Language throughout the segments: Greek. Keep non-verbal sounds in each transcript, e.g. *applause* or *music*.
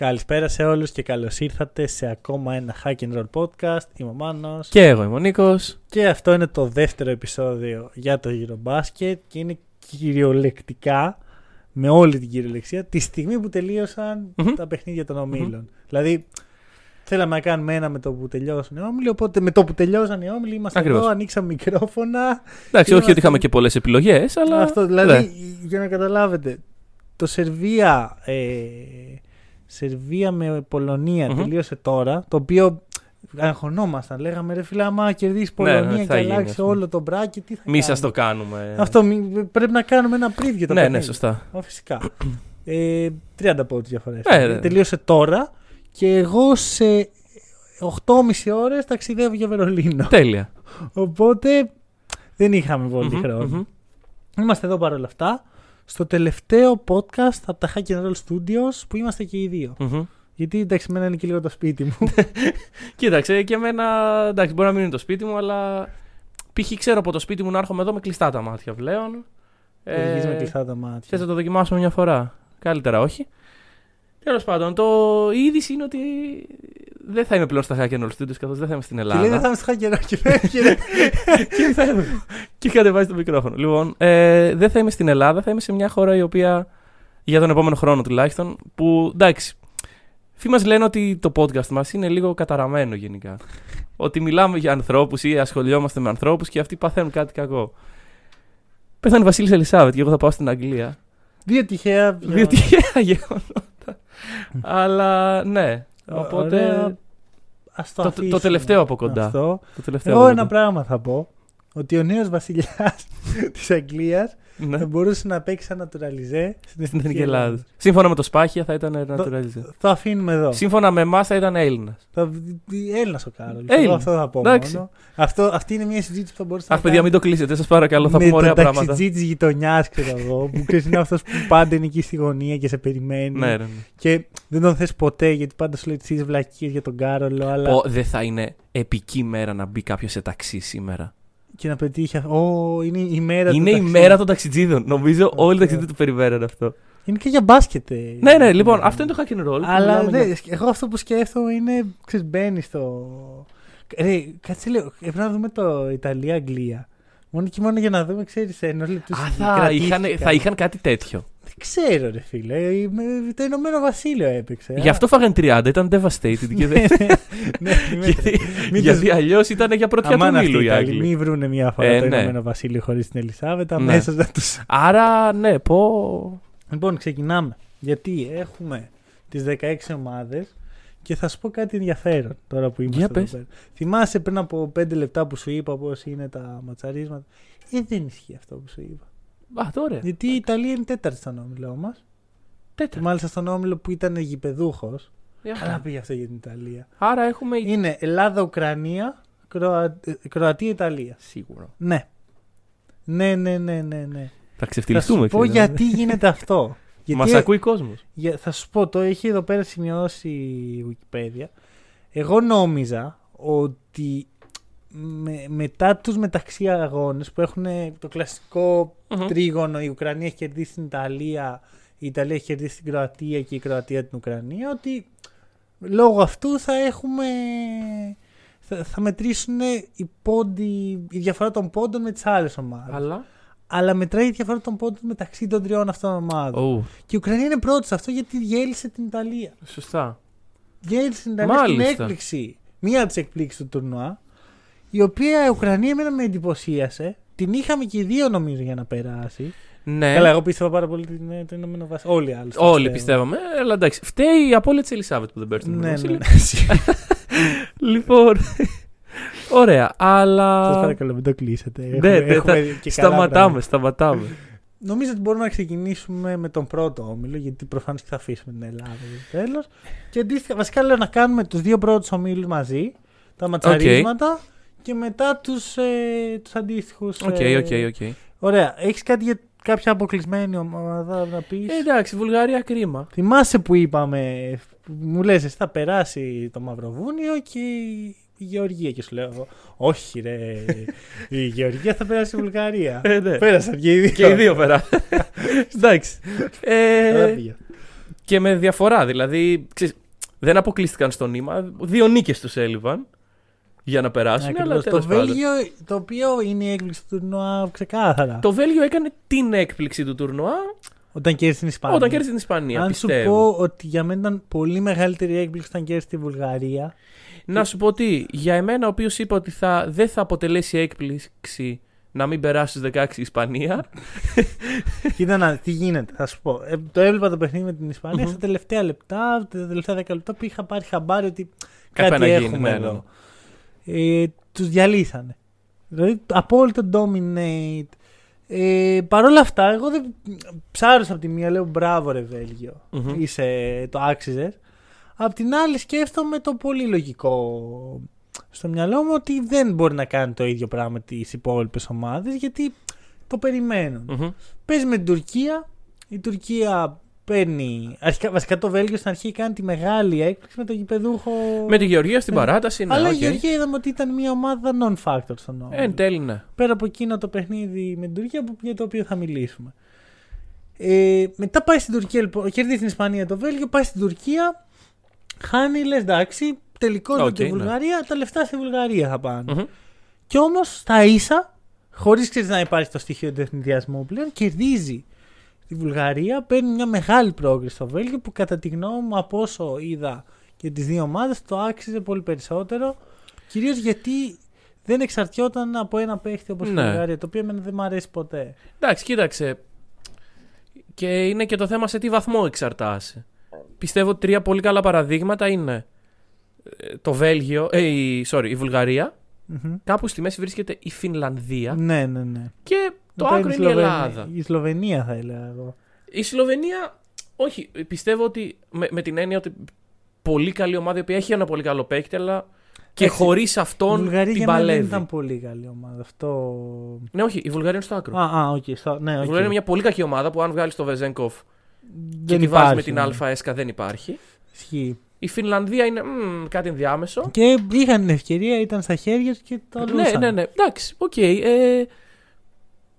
Καλησπέρα σε όλους και καλώς ήρθατε σε ακόμα ένα Hack and Roll podcast. Είμαι ο Μάνος. Και εγώ είμαι ο Νίκος. Και αυτό είναι το δεύτερο επεισόδιο για το Eurobasket και είναι κυριολεκτικά, με όλη την κυριολεξία, τη στιγμή που τελειωσαν Μμμ. τα παιχνίδια των ομιλων Δηλαδή, θέλαμε να κάνουμε ένα με το που τελειώσαν οι όμιλοι, οπότε με το που τελειώσαν οι όμιλοι είμαστε Ακριβώς. εδώ, ανοίξαμε μικρόφωνα. Εντάξει, όχι Είμαστε- ότι είχαμε και πολλές επιλογές, αλλά... Αυτό, δηλαδή, ναι. για να καταλάβετε, το Σερβία, ε, Σερβία με πολωνια Μμμ. τελείωσε τώρα, το οποίο αγχωνόμασταν. Λέγαμε ρε φίλε, άμα κερδίσεις η Ναι, ναι, Πολωνία τι και θα γίνει, αλλάξεις ας πούμε. όλο το μπράκι, τι θα Μη κάνουμε. σας το κάνουμε. Αυτό μη- πρέπει να κάνουμε ένα preview το ναι, ναι, παιχνίδι. σωστά. Ω, φυσικά. ε, 30 πόντους διαφορά. Ε, ναι. Τελείωσε τώρα και εγώ σε 8,5 ώρες ταξιδεύω για Βερολίνο. Τέλεια. Οπότε δεν είχαμε πολύ Μμμ, χρόνο. μμμ. Είμαστε εδώ παρόλα αυτά στο τελευταίο podcast από τα Hack and Roll Studios που είμαστε και οι δύο. Μμμ. Γιατί εντάξει, εμένα είναι και λίγο το σπίτι μου. *laughs* Κοίταξε, και εμένα, εντάξει, μπορεί να μην είναι το σπίτι μου, αλλά π.χ. ξέρω από το σπίτι μου να έρχομαι εδώ με κλειστά τα μάτια πλέον. Οδηγείς με κλειστά τα μάτια. Θες να το δοκιμάσουμε μια φορά. Καλύτερα όχι. Τέλος πάντων, το... η είδηση είναι ότι δεν θα είμαι πλέον στα Hack and Roll Studios καθώς δεν θα είμαι στην Και Ελλάδα. λέει δεν θα είμαι στο Hack and Roll και φεύγει. ρε. και φεύγω. *laughs* και είχα κατεβάσει το μικρόφωνο. Λοιπόν, ε, δεν θα είμαι στην Ελλάδα, θα είμαι σε μια χώρα η οποία για τον επόμενο χρόνο τουλάχιστον. Που εντάξει, φίλοι μας λένε ότι το podcast μας είναι λίγο καταραμένο γενικά. ότι μιλάμε για ανθρώπους ή ασχολιόμαστε με ανθρώπους και αυτοί παθαίνουν κάτι κακό. Πέθανε η Βασίλισσα Ελισάβετ και εγώ θα πάω στην Αγγλία. Δύο τυχαία. Δύο τυχαία γεγονότα. Αλλά ναι. Οπότε. Ωραία. Ας το, Το, αφήσουμε το τελευταίο από κοντά. Αυτό. Το τελευταίο Εγώ από ένα κοντά. πράγμα θα πω. Ότι ο νέος βασιλιάς *laughs* της Αγγλίας Ναι. θα μπορούσε να παίξει σαν naturalisé Στην Εθνική Ελλάδα. Σύμφωνα με το Σπάχια θα ήταν naturalized. Το αφήνουμε εδώ. Σύμφωνα με εμάς θα ήταν Έλληνας. Θα... Έλληνας ο Κάρολ. Έλληνας. Εγώ αυτό θα πω. Εντάξει. Μόνο. Αυτό, αυτή είναι μια συζήτηση που θα μπορούσε Αχ, να παιδιά, μην το κλείσετε, σας παρακαλώ. Θα με πούμε ωραία τον πράγματα. ταξιτζή της γειτονιάς, ξέρω εγώ, που ξέρεις είναι αυτός που πάντα είναι εκεί στη γωνία και σε περιμένει. Ναι, ναι, ναι. Και δεν τον θες ποτέ γιατί πάντα σου λέει τις βλακίες για τον Κάρολο. Αλλά... Πω, δεν θα είναι επική μέρα να μπει κάποιος σε ταξί σήμερα. Και να πετύχει. αυτό. Ω, είναι η μέρα είναι του η ταξί. μέρα των ταξιτζίδων. Νομίζω όλοι οι Αυτό. ταξιτζίδες το περιμένουν αυτό. Είναι και για μπάσκετ. ε. Ναι, ναι, λοιπόν, αυτό είναι το hack and roll. που Αλλά μιλάμε δε, για- εγώ αυτό που σκέφτομαι είναι. Ξέρεις, μπαίνει στο. Ρε, κάτσε λίγο. Πρέπει να δούμε το Ιταλία-Αγγλία. Μόνο και μόνο για να δούμε, ξέρεις, ενό λεπτού. Α, θα είχαν, θα είχαν κάτι τέτοιο. Δεν ξέρω, ρε φίλε. Ε, με- Το Ηνωμένο Βασίλειο έπαιξε. Γι' αυτό φάγανε 30, ήταν devastated. και δεν- ναι, μην γιατί μην γιατί τους- αλλιώς ήταν για πρωτιά του Αμάν αυτοί μήλου οι οι Ιταλοί Άγγλοι. μην βρούνε μια φορά Ε, το ναι. Ηνωμένο Βασίλειο χωρίς την Ελισάβετα. Ναι. Μέσα να τους... Άρα, ναι, πω. Λοιπόν, ξεκινάμε. Γιατί έχουμε τις 16 ομάδες και θα σου πω κάτι ενδιαφέρον τώρα που είμαστε Για εδώ πες. πέρα. Θυμάσαι πριν από 5 λεπτά που σου είπα πώς είναι τα ματσαρίσματα. Ε, δεν ισχύει αυτό που σου είπα. Α, τώρα. Γιατί η Ιταλία είναι τέταρτη στον όμιλό μας. Και Τέταρτη. μάλιστα στον όμιλο που ήταν γηπεδούχος. Για Καλά χαρά. πήγε αυτό για την Ιταλία. Άρα έχουμε. Είναι Ελλάδα-Ουκρανία, Κροα... ε, Κροατία-Ιταλία. Σίγουρα. Ναι. Ναι, ναι, ναι, ναι, ναι. Θα Θα ξεφτυλιστούμε. σου πω ξέρεις. γιατί γίνεται αυτό. Γιατί Μας ακούει κόσμος. Για, θα σου πω, το έχει εδώ πέρα σημειώσει η Wikipedia. Εγώ νόμιζα ότι με, μετά τους μεταξύ αγώνες που έχουν το κλασικό τρίγωνο, η Ουκρανία έχει κερδίσει την Ιταλία, η Ιταλία έχει κερδίσει την Κροατία και η Κροατία την Ουκρανία, ότι λόγω αυτού θα έχουμε... Θα, θα μετρήσουν οι, πόντοι, η διαφορά των πόντων με τις άλλες ομάδες. Αλλά. Αλλά μετράει η διαφορά των πόντων μεταξύ των τριών αυτών ομάδων. Ου, Και η Ουκρανία είναι πρώτη σε αυτό γιατί διέλυσε την Ιταλία. σωστά. Διέλυσε την Ιταλία στην Μάλιστα. έκπληξη. Μία από τις εκπλήξεις του τουρνουά. Η οποία η Ουκρανία εμένα με εντυπωσίασε. Την είχαμε και οι δύο νομίζω για να περάσει. Ναι. Καλά, εγώ πίστευα πάρα πολύ την, το Ηνωμένο Βασίλειο. Όλοι οι άλλοι. το Όλοι πιστεύω. πιστεύαμε. Αλλά εντάξει. Φταίει η απώλεια τη Ελισάβετ που δεν παίρνει Ναι, την ναι. Βασίλειο. *laughs* Λοιπόν. Ωραία, αλλά. Σας παρακαλώ, μην το κλείσετε. Ναι, Έχουμε- ναι, έχουμε θα- και καλά Σταματάμε, πράγματα. σταματάμε. Νομίζω ότι μπορούμε να ξεκινήσουμε με τον πρώτο όμιλο, γιατί προφανώς και θα αφήσουμε την Ελλάδα στο τέλος. Και αντίστοιχα, βασικά λέω να κάνουμε τους δύο πρώτους ομίλους μαζί, τα ματσαρίσματα και μετά τους ε, τους αντίστοιχους. Ok, ok, ok. Ωραία. Έχεις κάτι για κάποια αποκλεισμένη ομάδα να πεις; Ε, Εντάξει, Βουλγαρία κρίμα. Θυμάσαι που είπαμε, που μου λες εσύ θα περάσει το Μαυροβούνιο και η η Γεωργία. Και σου λέω εγώ, όχι ρε, η Γεωργία θα περάσει η Βουλγαρία. Ε, ναι. Πέρασαν και οι δύο. Και οι δύο πέρα. Εντάξει. Καλά Ε, πήγε. Και με διαφορά. Δηλαδή, ξέρεις, δεν αποκλείστηκαν στο νήμα. Δύο νίκες τους έλειπαν για να περάσουν. Ακριβώς. Αλλά το τέλος πάντων. Βέλγιο, το οποίο είναι η έκπληξη του τουρνουά ξεκάθαρα. Το Βέλγιο έκανε την έκπληξη του τουρνουά Όταν κέρδισε την Ισπανία. όταν κέρδισε την Ισπανία. Αν πιστεύω. σου πω ότι για μένα ήταν πολύ μεγαλύτερη έκπληξη όταν κέρδισε τη Βουλγαρία. Να σου πω τι, για εμένα ο οποίος είπα ότι θα, δεν θα αποτελέσει έκπληξη να μην περάσει στου 16 η Ισπανία. *laughs* Κοίτα να, τι γίνεται, θα σου πω. Ε, το έβλεπα το παιχνίδι με την ισπανια Μμμ. στα τελευταία λεπτά, τα τελευταία 10 λεπτά που είχα πάρει χαμπάρι ότι Κάτι κάτι να γίνει, έχουμε ναι, εδώ. Ε, τους διαλύσανε. Δηλαδή, απόλυτο dominate. Ε, Παρ' όλα αυτά, εγώ δεν ψάρωσα από τη μία, λέω μπράβο ρε Βέλγιο, Μμμ. είσαι, το άξιζες. Απ' την άλλη σκέφτομαι το πολύ λογικό στο μυαλό μου ότι δεν μπορεί να κάνει το ίδιο πράγμα με τις υπόλοιπες ομάδες γιατί το περιμένουν. Μμμ. Παίζει με την Τουρκία. Η Τουρκία παίρνει. Αρχικά, βασικά το Βέλγιο στην αρχή κάνει τη μεγάλη έκπληξη με τον γηπεδούχο. Με τη Γεωργία στην Ναι. παράταση, ναι, Αλλά οκ. η Γεωργία είδαμε ότι ήταν μια ομάδα non-factor στον όμιλο. Ε, εν τέλει, ναι. Πέρα από εκείνο το παιχνίδι με την Τουρκία που- για το οποίο θα μιλήσουμε. Ε, μετά πάει στην Τουρκία, λοιπόν, κερδίζει την Ισπανία το Βέλγιο, πάει στην Τουρκία, χάνει, λες εντάξει, τελικό με Οκ, τη ναι. Βουλγαρία, τα λεφτά στη Βουλγαρία θα πάνε. Μμμ. Κι όμως στα ίσα, χωρίς να υπάρχει το στοιχείο του αιφνιδιασμού πλέον, κερδίζει τη Βουλγαρία, παίρνει μια μεγάλη πρόκληση στο Βέλγιο που κατά τη γνώμη μου από όσο είδα και τις δύο ομάδες το άξιζε πολύ περισσότερο. Κυρίως γιατί δεν εξαρτιόταν από ένα παίχτη όπως Ναι. η Βουλγαρία, το οποίο εμένα δεν μου αρέσει ποτέ. Εντάξει, κοίταξε. Και είναι και το θέμα σε τι βαθμό εξαρτάσαι. Πιστεύω ότι τρία πολύ καλά παραδείγματα είναι ε, το Βέλγιο, ε, η, sorry, η Βουλγαρία. Μμμ. Κάπου στη μέση βρίσκεται η Φινλανδία. Ναι, ναι, ναι. Και το Μετά άκρο είναι η Σλοβενία- Ελλάδα. Η Σλοβενία θα έλεγα εγώ. Η Σλοβενία, όχι, πιστεύω ότι με, με την έννοια ότι πολύ καλή ομάδα η οποία έχει ένα πολύ καλό παίκτη, αλλά και Εντάξει, χωρίς η αυτόν Βουλγαρία την για μένα δεν παλεύει. ήταν πολύ καλή ομάδα. Αυτό. Ναι, όχι, η Βουλγαρία είναι στο άκρο. Α, α, οκ. στο- Ναι, Η οκ. Βουλγαρία είναι μια πολύ κακή ομάδα που αν βγάλεις το Βεζέγκοφ και Δεν τη βάζεις με υπάρχει, την ναι. Αλφα έσκα δεν υπάρχει. Ισχύει. Η Φινλανδία είναι μμ, κάτι ενδιάμεσο. Και είχαν την ευκαιρία, ήταν στα χέρια του και το Ναι, λούσαν. ναι, ναι. Εντάξει, οκ. ε,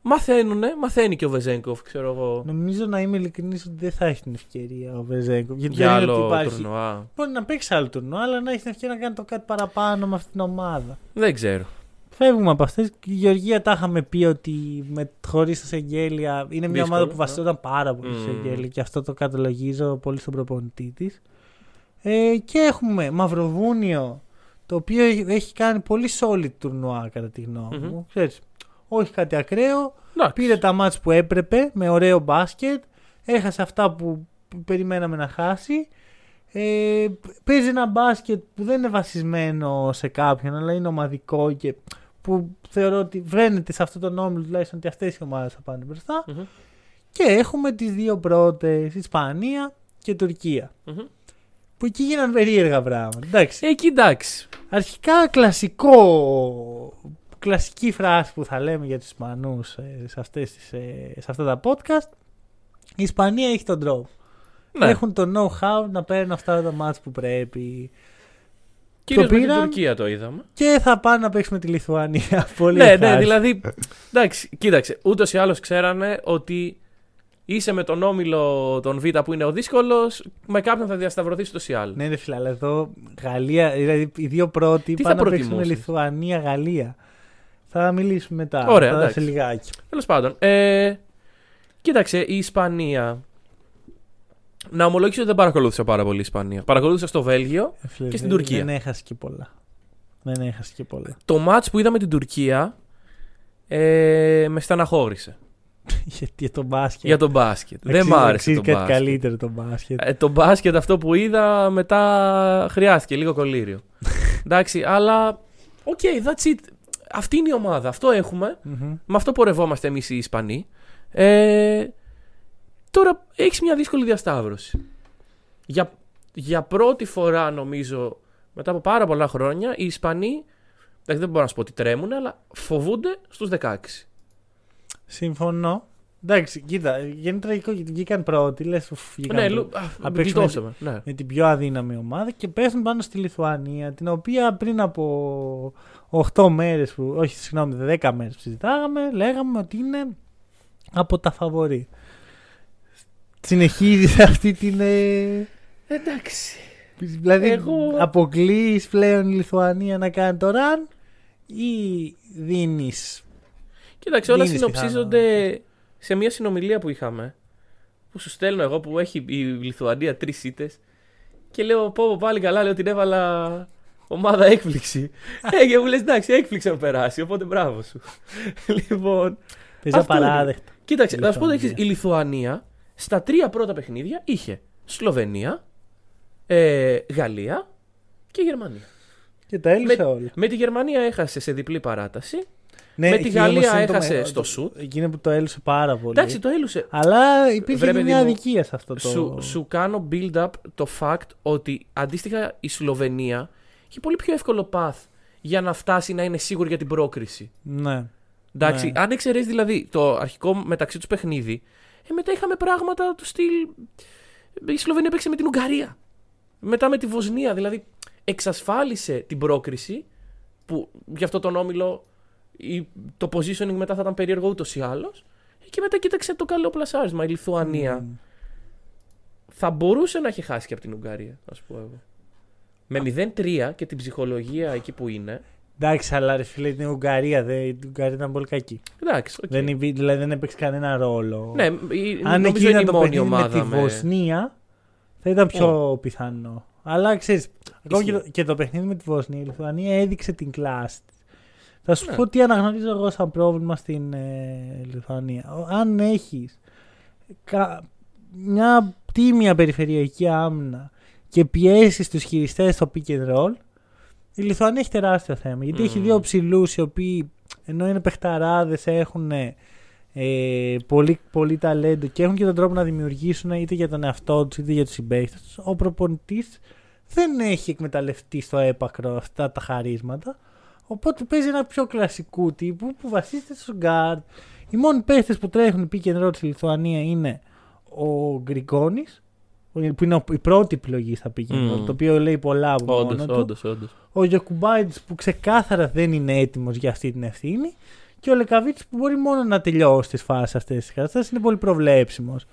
μαθαίνουνε, μαθαίνει και ο Βεζέγκοφ, ξέρω εγώ. Νομίζω να είμαι ειλικρινής ότι δεν θα έχει την ευκαιρία ο Βεζέγκο. Γιατί Για δεν είναι ότι άλλο υπάρχει. τουρνουά. Μπορεί να παίξει άλλο τουρνουά, αλλά να έχει την ευκαιρία να κάνει το κάτι παραπάνω με αυτήν την ομάδα. Δεν ξέρω. Φεύγουμε από αυτές. Η Γεωργία τα είχαμε πει ότι με, χωρίς το Σεγγέλια είναι μια Δύσκολο, ομάδα που ναι. βασιζόταν πάρα πολύ στο Μμμ. Σεγγέλια και αυτό το καταλογίζω πολύ στον προπονητή της. Ε, και έχουμε Μαυροβούνιο, το οποίο έχει- έχει κάνει πολύ solid τουρνουά κατά τη γνώμη Μμμ. μου. Ξέρεις, όχι κάτι ακραίο. Εντάξει. Πήρε τα μάτς που έπρεπε με ωραίο μπάσκετ. Έχασε αυτά που που περιμέναμε να χάσει. Ε, παίζει ένα μπάσκετ που δεν είναι βασισμένο σε κάποιον, αλλά είναι ομαδικό και που θεωρώ ότι βρένεται σε αυτόν τον όμιλο τουλάχιστον ότι αυτές οι ομάδες θα πάνε μπροστά. Μμμ, Και έχουμε τις δύο πρώτες, Ισπανία και Τουρκία. μμμ. Που εκεί γίναν περίεργα πράγματα. Εντάξει. Εκεί εντάξει. Αρχικά κλασικό, κλασική φράση που θα λέμε για τους Ισπανούς ε, σε, αυτές τις, ε, σε αυτά τα podcast. Η Ισπανία έχει τον τρόπο. Ναι. Έχουν το know-how να παίρνουν αυτά τα μάτς που πρέπει. Κυρίως το με την πήραν. Τουρκία το είδαμε. Και θα πάνε να παίξουμε τη Λιθουανία. *laughs* Πολύ ναι, ναι, ευχάριστο. δηλαδή. Εντάξει, κοίταξε. Ούτως ή άλλως ξέρανε ότι είσαι με τον όμιλο τον Β που είναι ο δύσκολος, με κάποιον θα διασταυρωθείς ούτως ή άλλως. Ναι, ρε φίλε, αλλά εδώ Γαλλία, δηλαδή οι δύο πρώτοι Τι πάνε θα να παίξουν προτιμούσες; Λιθουανία-Γαλλία. Θα μιλήσουμε μετά. Ωραία, θα, εντάξει. σε λιγάκι. Τέλος πάντων. Ε, κοίταξε, η Ισπανία. Να ομολογήσω ότι δεν παρακολούθησα πάρα πολύ η Ισπανία. Παρακολούθησα στο Βέλγιο. Ε, φίλε, Και στην δεν- Τουρκία. Δεν έχασε και πολλά. Δεν έχασε και πολλά. Το μάτς που είδα με την Τουρκία ε, με στεναχώρησε. *laughs* Γιατί για τον μπάσκετ; Για το μπάσκετ. δεν Αξίζει- μ' άρεσε αξίζει το κάτι μπάσκετ. καλύτερο το μπάσκετ. Ε, το μπάσκετ αυτό που είδα μετά χρειάστηκε λίγο κολλήριο. *laughs* Εντάξει, αλλά. Οκ, that's it. Αυτή είναι η ομάδα. Αυτό έχουμε. Μμμ. Με αυτό πορευόμαστε εμείς οι Ισπανοί. Ε, τώρα έχεις μια δύσκολη διασταύρωση. Για, για πρώτη φορά νομίζω μετά από πάρα πολλά χρόνια οι Ισπανοί. εντάξει, δεν μπορώ να σου πω ότι τρέμουν, αλλά φοβούνται στους 16. Συμφωνώ. Εντάξει, κοίτα, είναι τραγικό γιατί βγήκαν πρώτοι. Λες, βγήκαν Ναι, πρώτοι. λου- α, Να παίξουμε γλιτώσαμε. Ναι. με την πιο αδύναμη ομάδα και πέφτουν πάνω στη Λιθουανία, την οποία πριν από 8 μέρες, που, όχι συγγνώμη, 10 μέρες που συζητάγαμε, λέγαμε ότι είναι από τα φαβορή. συνεχίζει αυτή την. ε, Εντάξει. Δηλαδή, Εγώ- αποκλείεις πλέον η Λιθουανία να κάνει το run ή δίνει. Κοίταξε, όλα Δίνεις συνοψίζονται σε μια συνομιλία που είχαμε. Που σου στέλνω εγώ που έχει η Λιθουανία τρεις ήττες. Και λέω, πω, πω, πάλι καλά, λέω την έβαλα ομάδα έκπληξη. *laughs* ε, και μου λες, εντάξει, έκπληξη να περάσει, οπότε μπράβο σου. *laughs* λοιπόν, Παίζει Αυτό είναι. απαράδεκτα. κοίταξε, να σου πω το Λιθουανία. εξής. Η Λιθουανία στα τρία πρώτα παιχνίδια είχε Σλοβενία, ε, Γαλλία και Γερμανία. Και τα έλυσε Με- όλα. Με τη Γερμανία έχασε σε διπλή παράταση. Ναι, με τη εκεί Γαλλία όμως είναι το έχασες με- στο σουτ. Εκείνο που το έλυσε πάρα πολύ. Εντάξει, το έλουσε. Αλλά υπήρχε Βρε, και παιδί μια μου, αδικία σε αυτό το. Σου, σου κάνω build-up το fact ότι αντίστοιχα η Σλοβενία έχει πολύ πιο εύκολο path για να φτάσει να είναι σίγουρη για την πρόκριση. Ναι. Εντάξει, Ναι. αν εξαιρέσεις δηλαδή το αρχικό μεταξύ τους παιχνίδι, ε, μετά είχαμε πράγματα του στυλ. Η Σλοβενία παίξε με την Ουγγαρία. Μετά με τη Βοσνία. Δηλαδή εξασφάλισε την πρόκριση που γι' αυτό τον όμιλο η, το positioning μετά θα ήταν περίεργο ούτως ή άλλως. Και μετά κοίταξε το καλό πλασάρισμα. Η Λιθουανία Μμ. θα μπορούσε να έχει χάσει και από την Ουγγαρία, ας πω εγώ. Με 0-3 και την ψυχολογία εκεί που είναι. Εντάξει, αλλά ρε φίλε, την Ουγγαρία, δε, η Ουγγαρία ήταν πολύ κακή. Εντάξει, οκ. Δεν, υπή- δηλαδή δεν έπαιξε κανένα ρόλο. Ναι, η- Αν νομίζω εκεί είναι ήταν η το μόνη παιχνίδι με ομάδα. τη Βοσνία, θα ήταν πιο πιθανό. Αλλά ξέρεις, ακόμα και Ισχύει. το, και το παιχνίδι με τη Βοσνία, η Λιθουανία έδειξε την κλάση της. Θα σου Ναι. πω τι αναγνωρίζω εγώ σαν πρόβλημα στην ε, Λιθουανία. Ο- Αν έχεις μια τίμια περιφερειακή άμυνα και πιέσεις τους χειριστές στο pick and roll, η Λιθουανία έχει τεράστιο θέμα. Γιατί έχει Μμμ. δύο ψηλούς οι οποίοι ενώ είναι παιχταράδες, έχουν ε, πολύ, πολύ ταλέντο και έχουν και τον τρόπο να δημιουργήσουν είτε για τον εαυτό τους είτε για τους συμπαίκτε τους. Ο προπονητής δεν έχει εκμεταλλευτεί στο έπακρο αυτά τα χαρίσματα. Οπότε παίζει ένα πιο κλασικού τύπου που βασίζεται στο guard. Οι μόνοι παίχτες που τρέχουν pick and roll στη Λιθουανία είναι ο Γκριγκόνης, που είναι η πρώτη επιλογή στα pick and roll, Μμμ. το οποίο λέει πολλά από μόνο Όντως, του. όντως, όντως. Ο Γιωκουμπάιτ που ξεκάθαρα δεν είναι έτοιμος για αυτή την ευθύνη. Και ο Λεκαβίτη που μπορεί μόνο να τελειώσει τις φάσεις αυτές τις καταστάσεις είναι πολύ προβλέψιμος.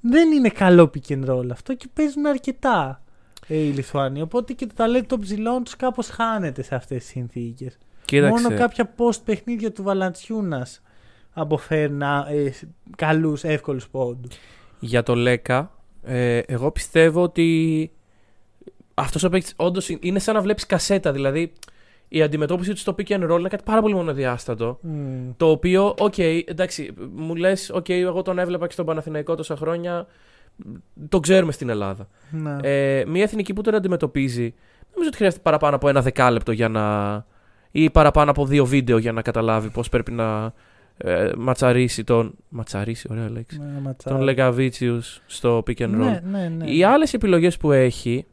Δεν είναι καλό pick and roll αυτό και παίζουν αρκετά ε, οι Λιθουάνοι. Οπότε και το ταλέντο των ψηλών τους κάπως χάνεται σε αυτές τις συνθήκες. Κοίταξε. Μόνο κάποια post παιχνίδια του Βαλαντσιούνας αποφέρουν ε, καλούς, εύκολους πόντους. Για το Λέκα, ε, εγώ πιστεύω ότι αυτός ο παίκτης όντως είναι σαν να βλέπεις κασέτα. Δηλαδή η αντιμετώπιση του στο pick and roll είναι κάτι πάρα πολύ μονοδιάστατο. Το οποίο, οκ, εντάξει, μου λες, οκ, εγώ τον έβλεπα και στον Παναθηναϊκό τόσα χρόνια. Το ξέρουμε στην Ελλάδα. Ναι. Ε, μια εθνική που τον αντιμετωπίζει, δεν νομίζω ότι χρειάζεται παραπάνω από ένα δεκάλεπτο για να. ή παραπάνω από δύο βίντεο για να καταλάβει πώς πρέπει να ε, ματσαρίσει τον. Ματσαρίσει, ωραία λέξη. Ναι, ματσάρι. Τον Λεκαβίτσιους στο pick and roll. Ναι, ναι, ναι. Οι άλλες επιλογές που έχει.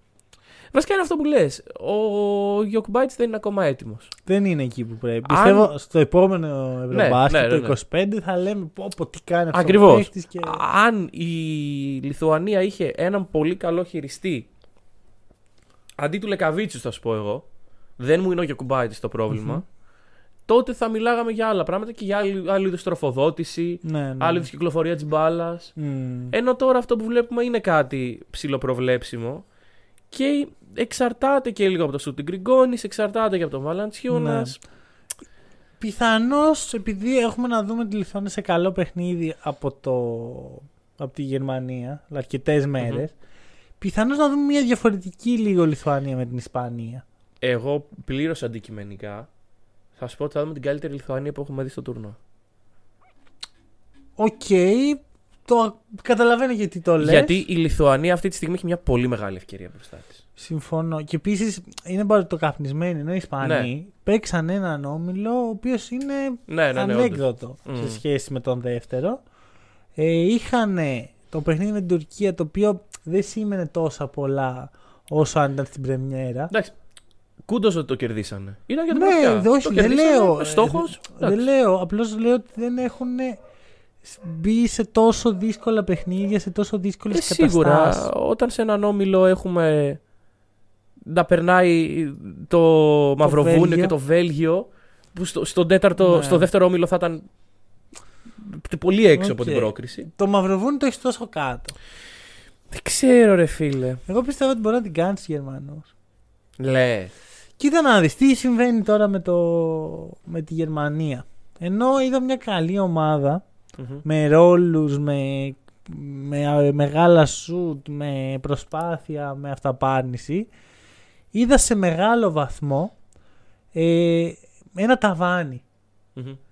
Βασικά είναι αυτό που λες. Ο Γιοκουμπάιτις δεν είναι ακόμα έτοιμος. Δεν είναι εκεί που πρέπει. Αν- Πιστεύω στο επόμενο Ευρωμπάσκετ, ναι, ναι, το 25, θα λέμε πω, πω τι κάνει αυτός Ακριβώς. ο παίχτης και... Αν η Λιθουανία είχε έναν πολύ καλό χειριστή αντί του Λεκαβίτσιου, θα σου πω εγώ, δεν μου είναι ο Γιοκουμπάιτις το προβλημα Μμμ. τότε θα μιλάγαμε για άλλα πράγματα και για άλλη, άλλη είδους τροφοδότηση, Ναι, ναι. άλλη είδους κυκλοφορία της μπάλας. Μμ. Ενώ τώρα αυτό που βλέπουμε είναι κάτι ψιλοπροβλέψιμο και εξαρτάται και λίγο από το shooting Γκριγκόνις, εξαρτάται και από τον Βαλαντσιούνας. Ναι. Πιθανώς επειδή έχουμε να δούμε τη Λιθουανία σε καλό παιχνίδι από, το... από τη Γερμανία, αρκετές μέρες, πιθανώς να δούμε μια διαφορετική λίγο Λιθουανία με την Ισπανία. Εγώ πλήρως αντικειμενικά θα σου πω ότι θα δούμε την καλύτερη Λιθουανία που έχουμε δει στο τουρνουά. Οκ, το καταλαβαίνω γιατί το λες. Γιατί η Λιθουανία αυτή τη στιγμή έχει μια πολύ μεγάλη ευκαιρία μπροστά της. Συμφωνώ. Και επίσης είναι μπαρουτοκαπνισμένοι. Ενώ οι Ισπανοί Ναι. παίξαν έναν όμιλο ο οποίος είναι Ναι, ναι, ναι. όντως. ανέκδοτο Μμ. σε σχέση με τον δεύτερο. Ε, είχαν το παιχνίδι με την Τουρκία το οποίο δεν σήμαινε τόσα πολλά όσο αν ήταν στην Πρεμιέρα. Εντάξει. Κούντος ότι το κερδίσανε. Ήταν για την Ναι, πρωτιά. δε- όχι, Το δεν κερδίσανε, λέω. ε, Στόχος, δεν- Δεν λέω. Απλώς λέω ότι δεν έχουν μπει σε τόσο δύσκολα παιχνίδια, σε τόσο δύσκολες Ε, καταστάσεις. σίγουρα όταν σε έναν όμιλο έχουμε να περνάει το Μαυροβούνιο Βέλγιο. και το Βέλγιο που στο, στον τέταρτο, Ναι. στο δεύτερο όμιλο θα ήταν πολύ έξω από Οκ. την πρόκριση. Το Μαυροβούνιο το έχεις τόσο κάτω. Δεν ξέρω, ρε φίλε. Εγώ πιστεύω ότι μπορεί να την κάνει στους Γερμανούς. Λες. Κοίτα να δεις τι συμβαίνει τώρα με, το... με τη Γερμανία. Ενώ είδα μια καλή ομάδα με ρόλους, με, με μεγάλα σουτ, με προσπάθεια, με αυταπάρνηση, είδα σε μεγάλο βαθμό ε, ένα ταβάνι.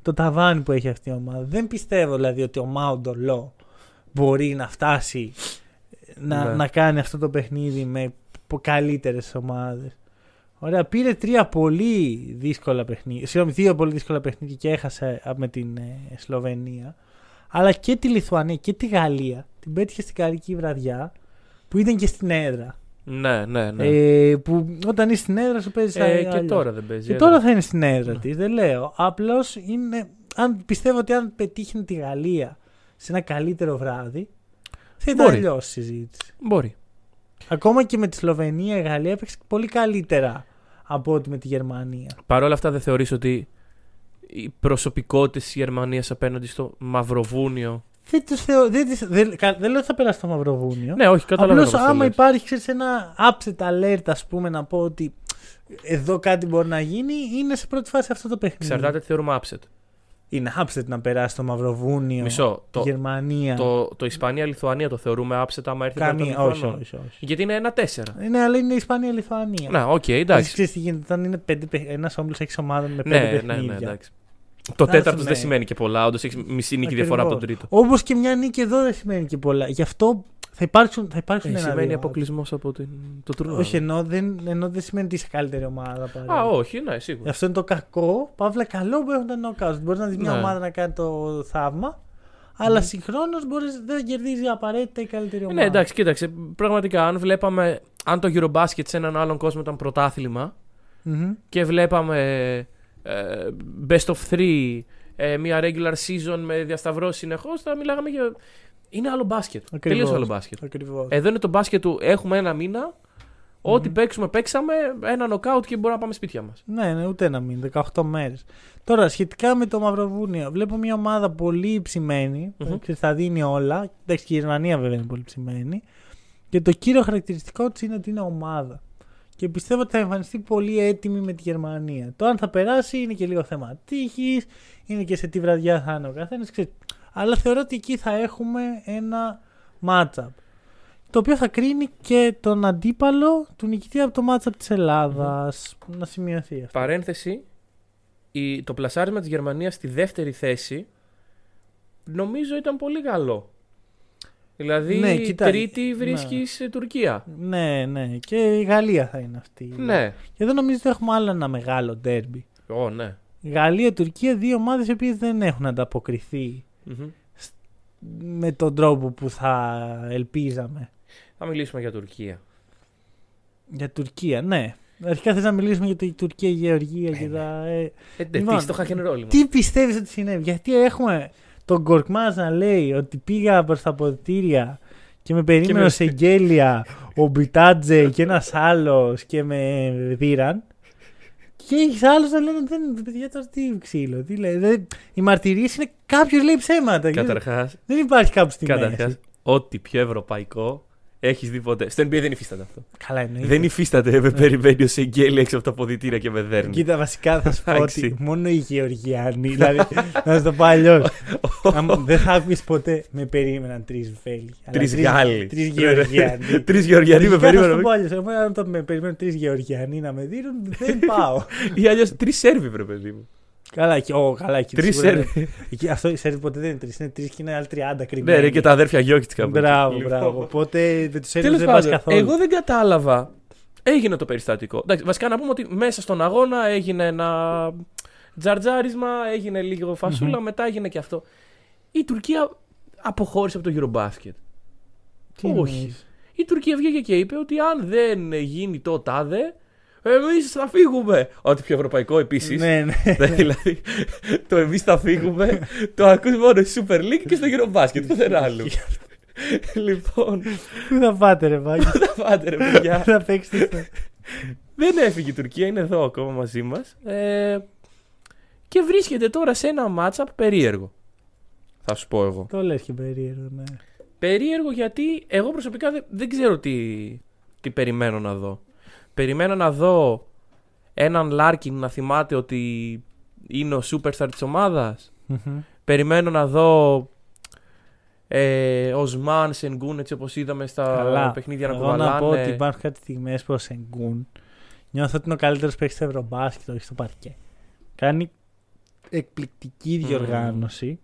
Το ταβάνι που έχει αυτή η ομάδα. Δεν πιστεύω δηλαδή ότι ο Μάουντο Λό μπορεί να φτάσει να, Ναι. να κάνει αυτό το παιχνίδι με καλύτερες ομάδες. Ωραία, πήρε τρία πολύ δύσκολα παιχνίδια. Συγγνώμη, δύο πολύ δύσκολα παιχνίδια και έχασε α, με την ε, Σλοβενία. Αλλά και τη Λιθουανία και τη Γαλλία την πέτυχε στην καρική βραδιά που ήταν και στην έδρα. Ναι, ναι, ναι. Ε, που όταν είσαι στην έδρα σου παίζεις Ε, και τώρα δεν παίζει. και έδρα. τώρα θα είναι στην έδρα Ναι. της, δεν λέω. Απλώς είναι. Αν, πιστεύω ότι αν πετύχει τη Γαλλία σε ένα καλύτερο βράδυ, θα ήταν Μπορεί. αλλιώς η συζήτηση. Μπορεί. Ακόμα και με τη Σλοβενία η Γαλλία έπαιξε πολύ καλύτερα από ό,τι με τη Γερμανία. Παρ' όλα αυτά δεν θεωρείς ότι οι προσωπικότητες της Γερμανίας απέναντι στο Μαυροβούνιο... Δεν, τους θεω... δεν, τις... δεν... κα- δεν λέω ότι θα περάσει το Μαυροβούνιο. Ναι, όχι, καταλαβαίνω Απλώς πώς το άμα λες. υπάρχει ξέρεις, ένα upset alert, ας πούμε, να πω ότι εδώ κάτι μπορεί να γίνει, είναι σε πρώτη φάση αυτό το παιχνίδι. Εξαρτάται τι θεωρούμε upset. Είναι upset να περάσει το Μαυροβούνιο, Μισό. τη Το, Γερμανία. το, το Ισπανία-Λιθουανία το θεωρούμε upset άμα έρθει Καμία, κατά των όχι, Λιθουανών. όχι, όχι. Γιατί είναι ένα τέσσερα. Ναι, αλλά είναι η Ισπανία-Λιθουανία. Να, οκ, Εντάξει. εντάξει. Ξέρεις τι γίνεται, όταν είναι πέντε, παιχ- ένας όμιλος έχεις ομάδα με πέντε Ναι, ναι, παιχνίδια. ναι, εντάξει. Το Θα τέταρτος έρθουν, δεν ναι. σημαίνει και πολλά. Όντως έχεις μισή νίκη διαφορά από τον τρίτο. Όπως και μια νίκη εδώ δεν σημαίνει και πολλά. Γι' αυτό θα υπάρξουν, θα υπάρξουν Ε, ένα σημαίνει δύο αποκλεισμός από την, το τουρνουά. Όχι, ενώ δεν, ενώ δεν σημαίνει ότι είσαι καλύτερη ομάδα. Α, παρέα. όχι, ναι, σίγουρα. Αυτό είναι το κακό. Παύλα, καλό που έχουν τα knockout. Μπορείς να δεις μια Ναι. ομάδα να κάνει το θαύμα, αλλά συγχρόνως δεν κερδίζει απαραίτητα η καλύτερη Ε, ομάδα. Ναι, εντάξει, κοίταξε. Πραγματικά, αν βλέπαμε. Αν το Eurobasket σε έναν άλλον κόσμο ήταν πρωτάθλημα Μμμ. και βλέπαμε ε, best of three, ε, μια regular season με διασταυρώσεις συνεχώς, θα μιλάγαμε για. Είναι άλλο μπάσκετ. Ακριβώς. Τελείως άλλο μπάσκετ. Ακριβώς. Εδώ είναι το μπάσκετ του έχουμε ένα μήνα. Ό,τι παίξουμε, παίξαμε. Ένα νοκάουτ και μπορούμε να πάμε σπίτια μας. Ναι, ναι, ούτε ένα μήνα, 18 μέρες. Τώρα, σχετικά με το Μαυροβούνιο, βλέπω μια ομάδα πολύ ψημένη. Μμμ. ξέρεις, θα δίνει όλα. Εντάξει, και η Γερμανία βέβαια είναι πολύ ψημένη. Και το κύριο χαρακτηριστικό της είναι ότι είναι ομάδα. Και πιστεύω ότι θα εμφανιστεί πολύ έτοιμη με τη Γερμανία. Το αν θα περάσει είναι και λίγο θέμα τύχης, είναι και σε τι βραδιά θα είναι ο καθένας. Αλλά θεωρώ ότι εκεί θα έχουμε ένα matchup. Το οποίο θα κρίνει και τον αντίπαλο του νικητή από το matchup της ελλαδας Να σημειωθεί αυτό. Παρένθεση, η, το πλασάρισμα της Γερμανίας στη δεύτερη θέση νομίζω ήταν πολύ καλό. Δηλαδή, Ναι, κοίτα, τρίτη ναι. βρίσκεις ε, Τουρκία. Ναι, ναι. Και η Γαλλία θα είναι αυτή. Ναι. Και εδώ νομίζω ότι έχουμε άλλο ένα μεγάλο ντέρμπι. Ω, ναι. Γαλλία-Τουρκία, δύο ομάδες οι οποίες δεν έχουν ανταποκριθεί Μμμ. με τον τρόπο που θα ελπίζαμε. Θα μιλήσουμε για Τουρκία. Για Τουρκία, ναι. Αρχικά θες να μιλήσουμε για την Τουρκία, Γεωργία και τα. Ε, Ε, ναι, Λοιπόν, τι, στο hack and roll. τι πιστεύεις ότι συνέβη, Γιατί έχουμε τον Κορκμάζ να λέει ότι πήγα προς τα αποδητήρια και με περίμενε με- ο Σεγγέλια, ο Μπιτάτζε και ένας άλλος και με δίραν. Και έχει άλλου να λένε δεν, παιδιά, τώρα τι ξύλο. Τι λέει. Δεν- οι μαρτυρίες είναι κάποιος λέει ψέματα. Καταρχάς, Δεν υπάρχει κάπου στη καταρχάς, μέση. ό,τι πιο ευρωπαϊκό έχεις δει ποτέ. Στο NBA δεν υφίσταται αυτό. Καλά εννοείται. Δεν υφίσταται με περιμένει ο Σεγγέλη έξω από τα αποδητήρια και με δέρνει. Κοίτα, βασικά θα σου πω Εντάξει. ότι μόνο οι Γεωργιάνοι. δηλαδή, να σου το πω αλλιώς. *laughs* δεν θα άκουε ποτέ με περίμεναν τρεις Βέλγοι. αλλά Τρεις Γάλλοι. Τρεις Γεωργιάνοι. *laughs* Τρεις Γεωργιανοί με Αρχικά θα σου το περίμεναν. πω αλλιώς. Εγώ αν το με περιμένουν τρεις Γεωργιανοί να με δίνουν, δεν πάω. *laughs* Ή αλλιώς τρεις Σέρβοι, βρε παιδί μου. Καλά, και, ο, καλά, εκεί Τρεις σίγουρα είναι- Σέρβοι. εκεί- Αυτό οι Σέρβοι ποτέ δεν είναι τρεις. Είναι τρεις και είναι άλλοι 30 κρυμμένοι. Ναι, ρε, και τα αδέρφια Γιώκητ κάπου. Μπράβο, εκεί. μπράβο. Λοιπόν. Οπότε με τους Σέρβου Τέλος δεν πα πάντων, καθόλου. εγώ δεν κατάλαβα. Έγινε το περιστατικό. Εντάξει, βασικά να πούμε ότι μέσα στον αγώνα έγινε ένα τζαρτζάρισμα, έγινε λίγο φασούλα, μετά έγινε και αυτό. Η Τουρκία αποχώρησε από το Eurobasket. Τι όχι. εννοείς; Η Τουρκία βγήκε και είπε ότι αν δεν γίνει το τάδε, εμείς θα φύγουμε. Ό,τι πιο ευρωπαϊκό επίσης. Ναι, ναι. *laughs* δηλαδή, το εμείς θα φύγουμε, το ακούς μόνο στη Super League και στο Eurobasket, πουθενά άλλου. *laughs* λοιπόν, Πού θα πάτε, ρε Βάκη. θα πάτε ρε παιδιά; *laughs* θα παίξετε. Δεν έφυγε η Τουρκία, είναι εδώ ακόμα μαζί μας. Ε, και βρίσκεται τώρα σε ένα matchup περίεργο. Θα Θα σου πω εγώ. Το λες και περίεργο, ναι. Περίεργο γιατί εγώ προσωπικά δεν, δεν ξέρω τι, τι περιμένω να δω. Περιμένω να δω έναν Λάρκιν να θυμάται ότι είναι ο superstar της ομάδας. Μμμ. Περιμένω να δω ε, Οσμάν, Σενγκούν έτσι όπως είδαμε στα Καλά. παιχνίδια να Εγώ να κουβαλάνε. πω ότι υπάρχουν κάτι στιγμές που ο Σενγκούν νιώθω ότι είναι ο καλύτερος παίκτη στο Ευρωμπάσκετ, όχι στο παρκέ. Κάνει εκπληκτική διοργάνωση.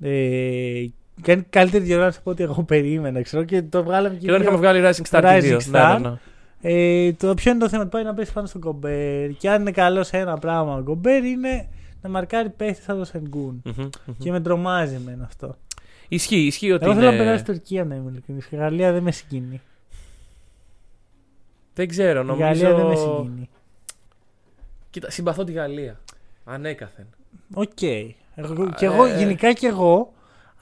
Ε, κάνει καλύτερη διοργάνωση από ό,τι εγώ περίμενα, ξέρω, και το βγάλαμε και, Και δεν δύο. είχαμε βγάλει Rising Star Rising και δύο. Star. Ναι, ναι, ναι. Ε, το ποιο είναι το θέμα, ότι πάει να πέσει πάνω στον Κομπέρ. Και αν είναι καλός σε ένα πράγμα ο Κομπέρ είναι να μαρκάρει παίχτες σαν τον Σενγκούν. Μμμ, μμμ. Και με τρομάζει εμένα αυτό. Ισχύει, ισχύει ότι Εγώ θέλω να είναι... περάσει στην Τουρκία να είμαι ειλικρινής. Η Γαλλία δεν με συγκινεί. Δεν ξέρω, Η νομίζω... Γαλλία δεν με συγκινεί. Κοίτα, συμπαθώ τη Γαλλία. Ανέκαθεν. Οκ. Εγώ, Α, και εγώ, ε, γενικά και εγώ,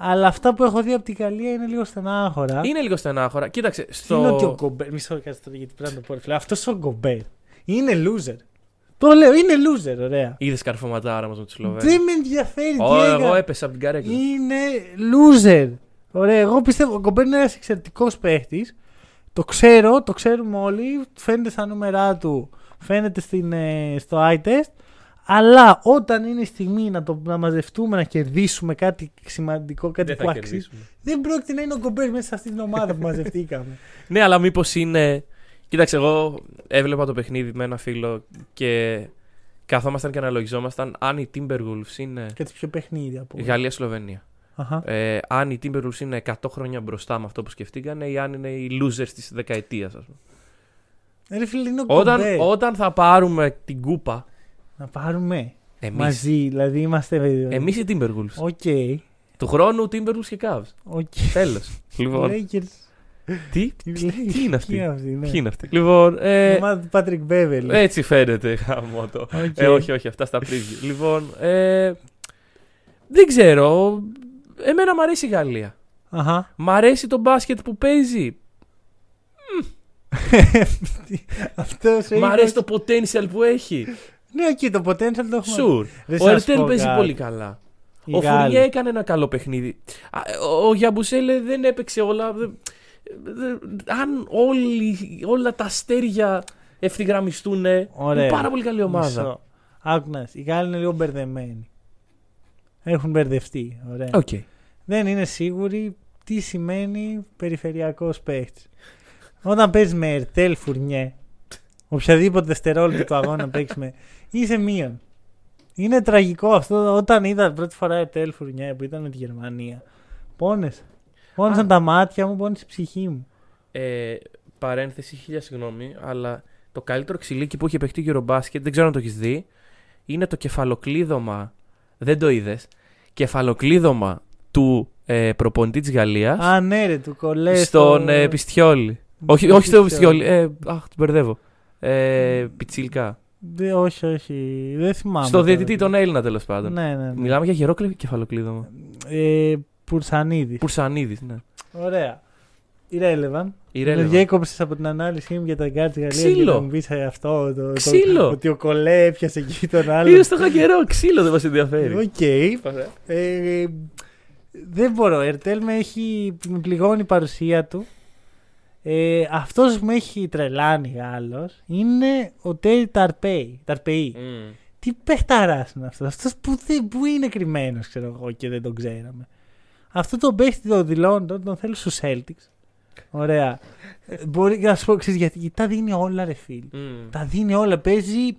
αλλά αυτά που έχω δει από τη Γαλλία είναι λίγο στενάχωρα. Είναι λίγο στενάχωρα. Κοίταξε, Στο... Είναι ότι ο στο... Γκομπέρ. Μισό λεπτό τώρα γιατί πρέπει να το πω. ρε φίλε. Αυτός ο Γκομπέρ είναι loser. Το λέω, είναι loser, ωραία. Είδες καρφωματάρα μας με τους Σλοβαίνους. Δεν με ενδιαφέρει τι Ω, έκανε. εγώ έπεσα από την καρέκλα. Είναι loser. Ωραία, εγώ πιστεύω ο Γκομπέρ είναι ένας εξαιρετικός παίχτης. Το ξέρω, το ξέρουμε όλοι. Φαίνεται στα νούμερά του, φαίνεται στην, ε, στο eye test. Αλλά όταν είναι η στιγμή να, το, να μαζευτούμε, να κερδίσουμε κάτι σημαντικό, κάτι Δεν που θα αξίζει, κερδίσουμε. δεν πρόκειται να είναι ο Γκομπέρ μέσα σε αυτή την ομάδα που μαζευτήκαμε. *laughs* Ναι, αλλά μήπως είναι. Κοίταξε, εγώ έβλεπα το παιχνίδι με ένα φίλο και καθόμασταν και αναλογιζόμασταν αν οι Timberwolves είναι. Κάτι πιο παιχνίδι από. Γαλλία-Σλοβενία. Αχα. Ε, αν οι Timberwolves είναι 100 χρόνια μπροστά με αυτό που σκεφτήκανε ή αν είναι οι losers της δεκαετίας, ας πούμε. Ε, Ρε φίλε, είναι ο Όταν, Γκομπέρ. όταν θα πάρουμε την κούπα, Να πάρουμε εμείς. μαζί, δηλαδή είμαστε. Εμείς οι Timberwolves. Οκ. Του χρόνου Timberwolves και Cavs. Οκ. Τέλος. λοιπόν. Lakers. τι, Οι τι Lakers. είναι αυτή; Τι είναι αυτή, ναι. Ποιοι είναι αυτοί; Λοιπόν. Η Ε, ομάδα του Patrick Beverley. έτσι φαίνεται γαμώτο. Οκ. Ε, όχι, όχι, αυτά στα preview. λοιπόν, ε, δεν ξέρω. Εμένα μου αρέσει η Γαλλία. Αχα. Μ' αρέσει το μπάσκετ που παίζει. *laughs* Αυτός σε Μ' είπε- αρέσει το potential που έχει. Ναι, εκεί το potential το έχουμε. Sure. Δεν Ο σας Ερτέλ πω παίζει κάτι. πολύ καλά. Οι Ο Γάλλοι. Φουρνιέ έκανε ένα καλό παιχνίδι. Α, Ο ο Γιαμπουσέλε δεν έπαιξε όλα. Δεν- δεν- Αν όλοι, όλα τα αστέρια ευθυγραμμιστούν, Ωραία. είναι πάρα πολύ καλή ομάδα. Μισό. Άκου να δεις, Οι Γάλλοι είναι λίγο μπερδεμένοι. Έχουν μπερδευτεί. Ωραία. Οκ. Δεν είναι σίγουροι τι σημαίνει περιφερειακός παίχτης. Όταν παίζεις με Ερτέλ Φουρνιέ, οποιαδήποτε δευτερόλεπτο του αγώνα παίξεις με. Είσαι μείον. Είναι τραγικό αυτό. Όταν είδα πρώτη φορά Ερτέλ Φουρνιέ που ήταν με τη Γερμανία, πόνεσα. Πόνεσαν Α. τα μάτια μου, πόνεσε η ψυχή μου. Ε, παρένθεση, χίλια συγγνώμη, αλλά το καλύτερο ξυλίκι που έχει παιχτεί γύρω μπάσκετ, δεν ξέρω αν το έχεις δει, είναι το κεφαλοκλείδωμα. Δεν το είδες. Κεφαλοκλείδωμα του ε, προπονητή της Γαλλίας Α, ναι, ρε, του κολλέ. στον ε, Πιστιόλη. Όχι, όχι στο Πιστιόλι. Πιστιόλη. Ε, αχ, τον μπερδεύω. Ε, πιτσίλκα. Δε- όχι, όχι. Δεν θυμάμαι. Στο τώρα. διαιτητή τον Έλληνα τέλος πάντων. Ναι, ναι. ναι. Μιλάμε για γερό κλε- κεφαλοκλείδωμα. Ε, Πουρσανίδης. Πουρσανίδης, ναι. Ωραία. Irrelevant. Η Με Relevant. διέκοψε από την ανάλυση μου για τα γκάρτ της Γαλλίας. Ξύλο. Και θα μου πεις ε, αυτό. Το, το- Ξύλο. ότι ο Κολέ έπιασε εκεί τον άλλο. Είδε το είχα καιρό, ξύλο δεν μας ενδιαφέρει. Οκ. Ε, δεν μπορώ. Ερτέλ με έχει με πληγώνει η παρουσία του. Ε, αυτός που με έχει τρελάνει Γάλλος είναι ο Τέρι Ταρπέι. Ταρπέι. Μμμ. Τι παιχταράς είναι αυτός. Αυτός που, δεν- που είναι κρυμμένος ξέρω εγώ και δεν τον ξέραμε. Αυτό το παίχτη το δηλώνει τον, τον θέλω στους Celtics. Ωραία. Ε, Μπορεί να σου πω ξέρεις, γιατί, γιατί τα δίνει όλα ρε φίλ. Μμμ. Τα δίνει όλα. Παίζει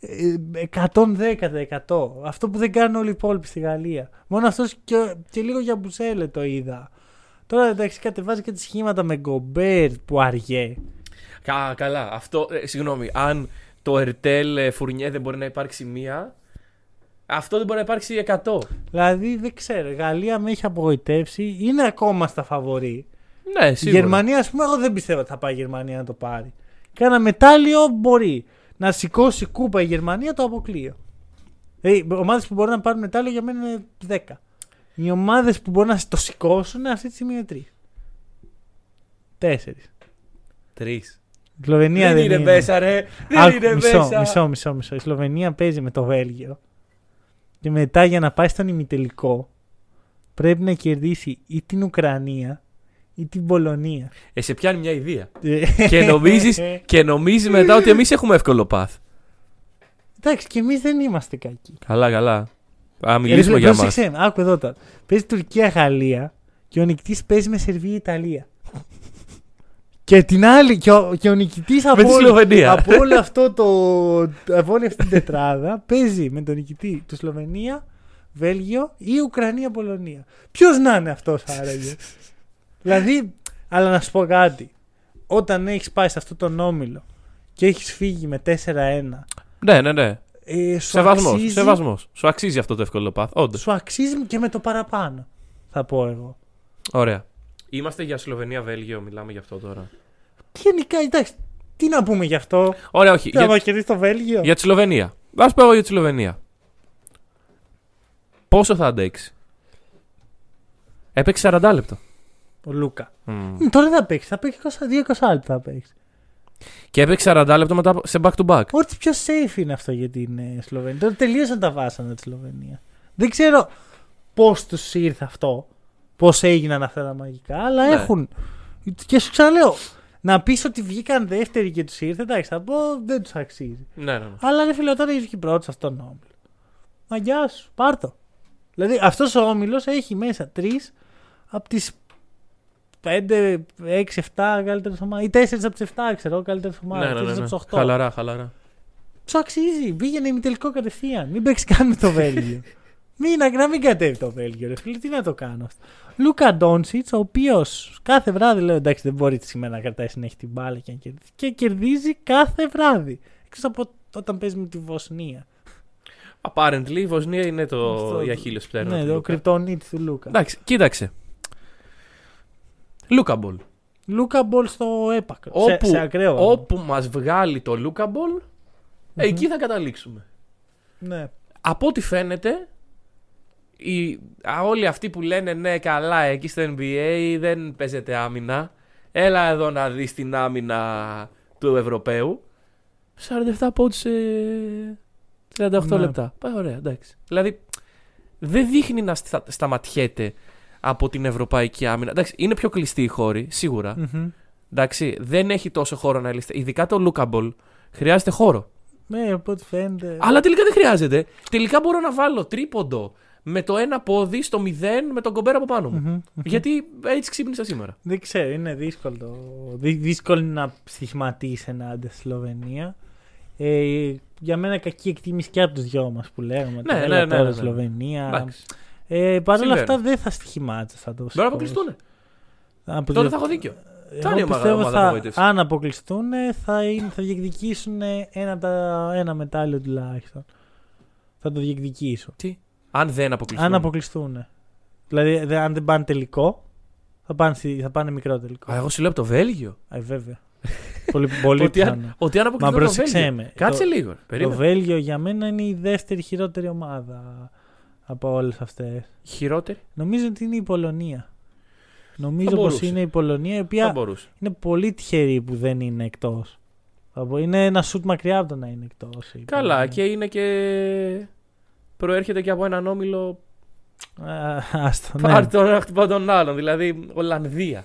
ε, 110%. Αυτό που δεν κάνουν όλοι οι υπόλοιποι στη Γαλλία. Μόνο αυτός και, και λίγο για Μπουσέλε το είδα. Τώρα εντάξει, κατεβάζει και τα σχήματα με Γκομπέρ που αργέ. Κα, καλά. Αυτό, ε, συγγνώμη, αν το Ερτέλ ε, Φουρνιέ δεν μπορεί να υπάρξει μία, αυτό δεν μπορεί να υπάρξει 100. Δηλαδή δεν ξέρω. Η Γαλλία με έχει απογοητεύσει. Είναι ακόμα στα φαβορή. Ναι, Η σίγουρα. Γερμανία, ας πούμε, εγώ δεν πιστεύω ότι θα πάει η Γερμανία να το πάρει. Και ένα μετάλλιο μπορεί. Να σηκώσει κούπα η Γερμανία το αποκλείω. Δηλαδή, οι ομάδες που μπορούν να πάρουν μετάλλιο για μένα είναι 10. Οι ομάδες που μπορούν να το σηκώσουν αυτή τη στιγμή είναι 3. Τέσσερις. Τρεις. Η Σλοβενία Δεν δεν, είναι μέσα, ρε. Δεν Άκου, είναι μισό, μέσα. μισό, μισό, μισό. Η Σλοβενία παίζει με το Βέλγιο. Και μετά για να πάει στον ημιτελικό πρέπει να κερδίσει ή την Ουκρανία ή την Πολωνία. Ε, σε πιάνει μια ιδέα. *laughs* και νομίζεις, και νομίζεις μετά ότι εμείς έχουμε εύκολο πάθ. Εντάξει, και εμείς δεν είμαστε κακοί. Καλά, καλά. Α, μιλήσουμε για μας. Πρόσεξε, άκου εδώ τώρα. Παίζει Τουρκία-Γαλλία και ο νικητής παίζει με Σερβία-Ιταλία. Και την άλλη, και ο, και ο νικητής Με από, τη όλο- Σλοβενία. από όλο αυτό το. από όλη αυτή την τετράδα παίζει με τον νικητή του Σλοβενία, Βέλγιο ή Ουκρανία-Πολωνία. Ποιος να είναι αυτός άραγε; δηλαδή, αλλά να σου πω κάτι. Όταν έχεις πάει σε αυτόν τον όμιλο και έχεις φύγει με 4-1, Ναι, ναι, ναι. Ε, σου, Σεβασμός, αξίζει, σεβασμός. Σου αξίζει αυτό το εύκολο πάθ. Όντως. σου αξίζει και με το παραπάνω. Θα πω εγώ. Ωραία. Είμαστε για Σλοβενία-Βέλγιο, μιλάμε για αυτό τώρα. Γενικά, εντάξει, τι να πούμε γι' αυτό; Ωραία, όχι. Θα Για, μα κερδίσει το Βέλγιο. για τη Σλοβενία. Α πω εγώ για τη Σλοβενία. Πόσο θα αντέξει; Έπαιξε 40 λεπτό. Ο Λούκα. Μμ. Μ, Τώρα δεν θα παίξει. Θα παίξει 2-20 λεπτά θα παίξει. Και έπαιξε 40 λεπτό μετά σε back to back. Ό,τι πιο safe είναι αυτό για την ε, Σλοβενία. Τώρα τελείωσαν τα βάσανα της Σλοβενίας. Δεν ξέρω πώς τους ήρθε αυτό. Πώς έγιναν αυτά τα μαγικά, αλλά Ναι. έχουν. Και σου ξαναλέω, να πεις ότι βγήκαν δεύτεροι και τους ήρθε, εντάξει, θα πω δεν τους αξίζει. Ναι, ναι, ναι. Αλλά ρε φίλε, όταν είσαι και πρώτος σε αυτόν τον όμιλο. Μαγιά σου, πάρ' το. Δηλαδή αυτός ο όμιλος έχει μέσα τρεις από τις 5, 6, 7 καλύτερε ομάδε. Ή 4 από τις 7, ξέρω εγώ, καλύτερε ομάδε. ναι, ναι, ναι, ναι. από τις 8. Χαλαρά, χαλαρά. Σου αξίζει. Πήγαινε ημιτελικό κατευθείαν. Μην παίξεις καν με το Βέλγιο. *laughs* μην, να, να μην κατέβει το Βέλγιο, ρε φίλε. Τι να το κάνω αυτό. Λούκα Ντόνσιτς, ο οποίος κάθε βράδυ λέω εντάξει δεν μπορεί σήμερα να κρατάει συνέχεια την μπάλα και να κερδίσει. Και κερδίζει κάθε βράδυ. Εκτός από όταν παίζεις με τη Βοσνία. Apparently η Βοσνία είναι το Αυτό- η αχίλλειος πτέρνα. ναι, του το Λούκα. κρυπτονίτης του Λούκα. Εντάξει, κοίταξε. Λούκα ball. Λούκα ball στο έπακρο. Όπου, σε, σε ακραίο. βαθμό. όπου μας βγάλει το Λούκα ball, εκεί θα καταλήξουμε. Ναι. Από ό,τι φαίνεται, οι, α, όλοι αυτοί που λένε ναι καλά εκεί στο NBA δεν παίζεται άμυνα, έλα εδώ να δεις την άμυνα του Ευρωπαίου, 47 πόντους σε 38 Ναι. λεπτά. Πάει ωραία, εντάξει. Δηλαδή, δεν δείχνει να στα, σταματιέται από την ευρωπαϊκή άμυνα. Εντάξει, είναι πιο κλειστή η χώρη, σίγουρα. Μμμ. Εντάξει, δεν έχει τόσο χώρο να λύσει. Ειδικά το Lookable χρειάζεται χώρο. Ναι, από ό,τι φαίνεται. Αλλά τελικά δεν χρειάζεται. Τελικά μπορώ να βάλω τρίποντο με το ένα πόδι στο μηδέν με τον κομπέρα από πάνω μου. Μμμ. Γιατί έτσι ξύπνησα σήμερα. Δεν ξέρω, είναι δύσκολο. το- δύ- δύσκολο να στοιχηματίσει ενάντια στη Σλοβενία. Ε, για μένα κακή εκτίμηση και από τους δυο μας που λέγαμε. Ναι, τώρα, ναι, ναι, τώρα ναι, ναι. Σλοβενία. Εντάξει. Ε, Παρ' όλα Συμβαίνει. αυτά δεν θα στοιχημάτισα θα το Μπορεί να σκορ. αποκλειστούν. Από Τότε το- θα έχω δίκιο. Εγώ Θα είναι η ομάδα- πιστεύω ομάδα θα, απογοήτευσης. αν αποκλειστούν θα, είναι, θα διεκδικήσουν ένα, από τα- ένα μετάλλιο τουλάχιστον. Θα το διεκδικήσουν. Αν δεν αποκλειστούν. Αν αποκλειστούν. Δηλαδή δε- αν δεν πάνε τελικό, θα πάνε, στη- θα πάνε μικρό τελικό. Α, εγώ σου λέω από το Βέλγιο. Α, βέβαια. πολύ *laughs* πολύ ότι, αν, πιθανό. ότι αν Μα αποκλειστούν το πρόσεξέ Βέλγιο. με. Κάτσε το, λίγο. ρε. το Περίμενε. Βέλγιο για μένα είναι η δεύτερη χειρότερη ομάδα από όλες αυτές. Χειρότερη; Νομίζω ότι είναι η Πολωνία. Νομίζω Θα πως μπορούσε. είναι η Πολωνία η Θα οποία μπορούσε. είναι πολύ τυχερή που δεν είναι εκτός. Είναι ένα σουτ μακριά από το να είναι εκτός. Καλά και είναι και... Προέρχεται και από έναν όμιλο Άστο, ναι. πάρει τον ένα χτυπά τον άλλον. Δηλαδή Ολλανδία.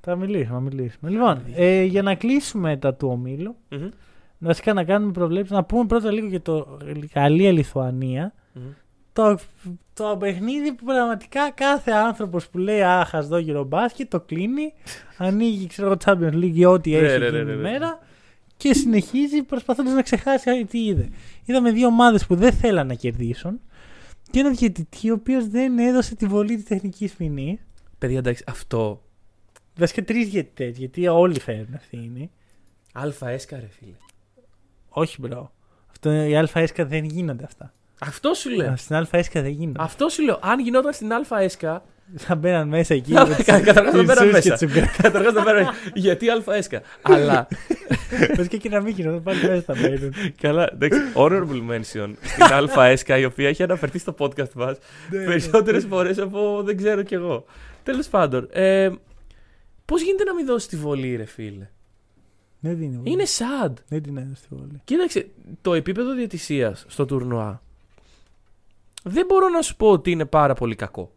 Θα μιλήσουμε, θα μιλήσουμε. Λοιπόν, ε, για να κλείσουμε τα του ομίλου, Μμμ. βασικά να κάνουμε προβλέψεις, να πούμε πρώτα λίγο για το Γαλλία-Λιθουανία. Μμμ. Το, το παιχνίδι που πραγματικά κάθε άνθρωπος που λέει Αχ, ας δω γύρω μπάσκετ, το κλείνει, ανοίγει ξέρω εγώ Champions League ή ό,τι Ναι, έχει ναι, εκείνη ναι, τη ναι, ναι. μέρα και συνεχίζει προσπαθώντας να ξεχάσει τι είδε. Είδαμε δύο ομάδες που δεν θέλαν να κερδίσουν και ένα διαιτητή ο οποίος δεν έδωσε τη βολή της τεχνικής ποινή. Παιδιά, εντάξει, αυτό. Βασικά τρεις διαιτητές, γιατί όλοι φέρνουν ευθύνη. Αλφα έσκα, ρε φίλε. Όχι, μπρο. Αυτό, η ΑΕΣΚΑ δεν γίνονται αυτά. Αυτό σου λέω. Στην ΑΕΣΚΑ δεν γίνονται. Αυτό σου λέω. Αν γινόταν στην Αλφα έσκα. Θα μπαίναν μέσα εκεί. Θα- με τις- καταρχάς θα τις μπαίναν σους μέσα. και τσουγκρά. Καταρχάς το πέρα. Γιατί Αλφα έσκα. Αλλά. *laughs* Βασικά και να μην γίνονται, πάλι μέσα θα μπαίνουν. Καλά, εντάξει. Honorable mention στην Αλφα έσκα η οποία έχει αναφερθεί στο podcast μας Ναι, περισσότερες φορές από δεν ξέρω κι εγώ. Τέλος πάντων. Ε, Πώς γίνεται να μην δώσεις τη βολή, ρε φίλε; Δεν την είναι. Είναι sad. Δεν την έδωσε τη βολή. Κοίταξε, το επίπεδο διαιτησία στο τουρνουά δεν μπορώ να σου πω ότι είναι πάρα πολύ κακό.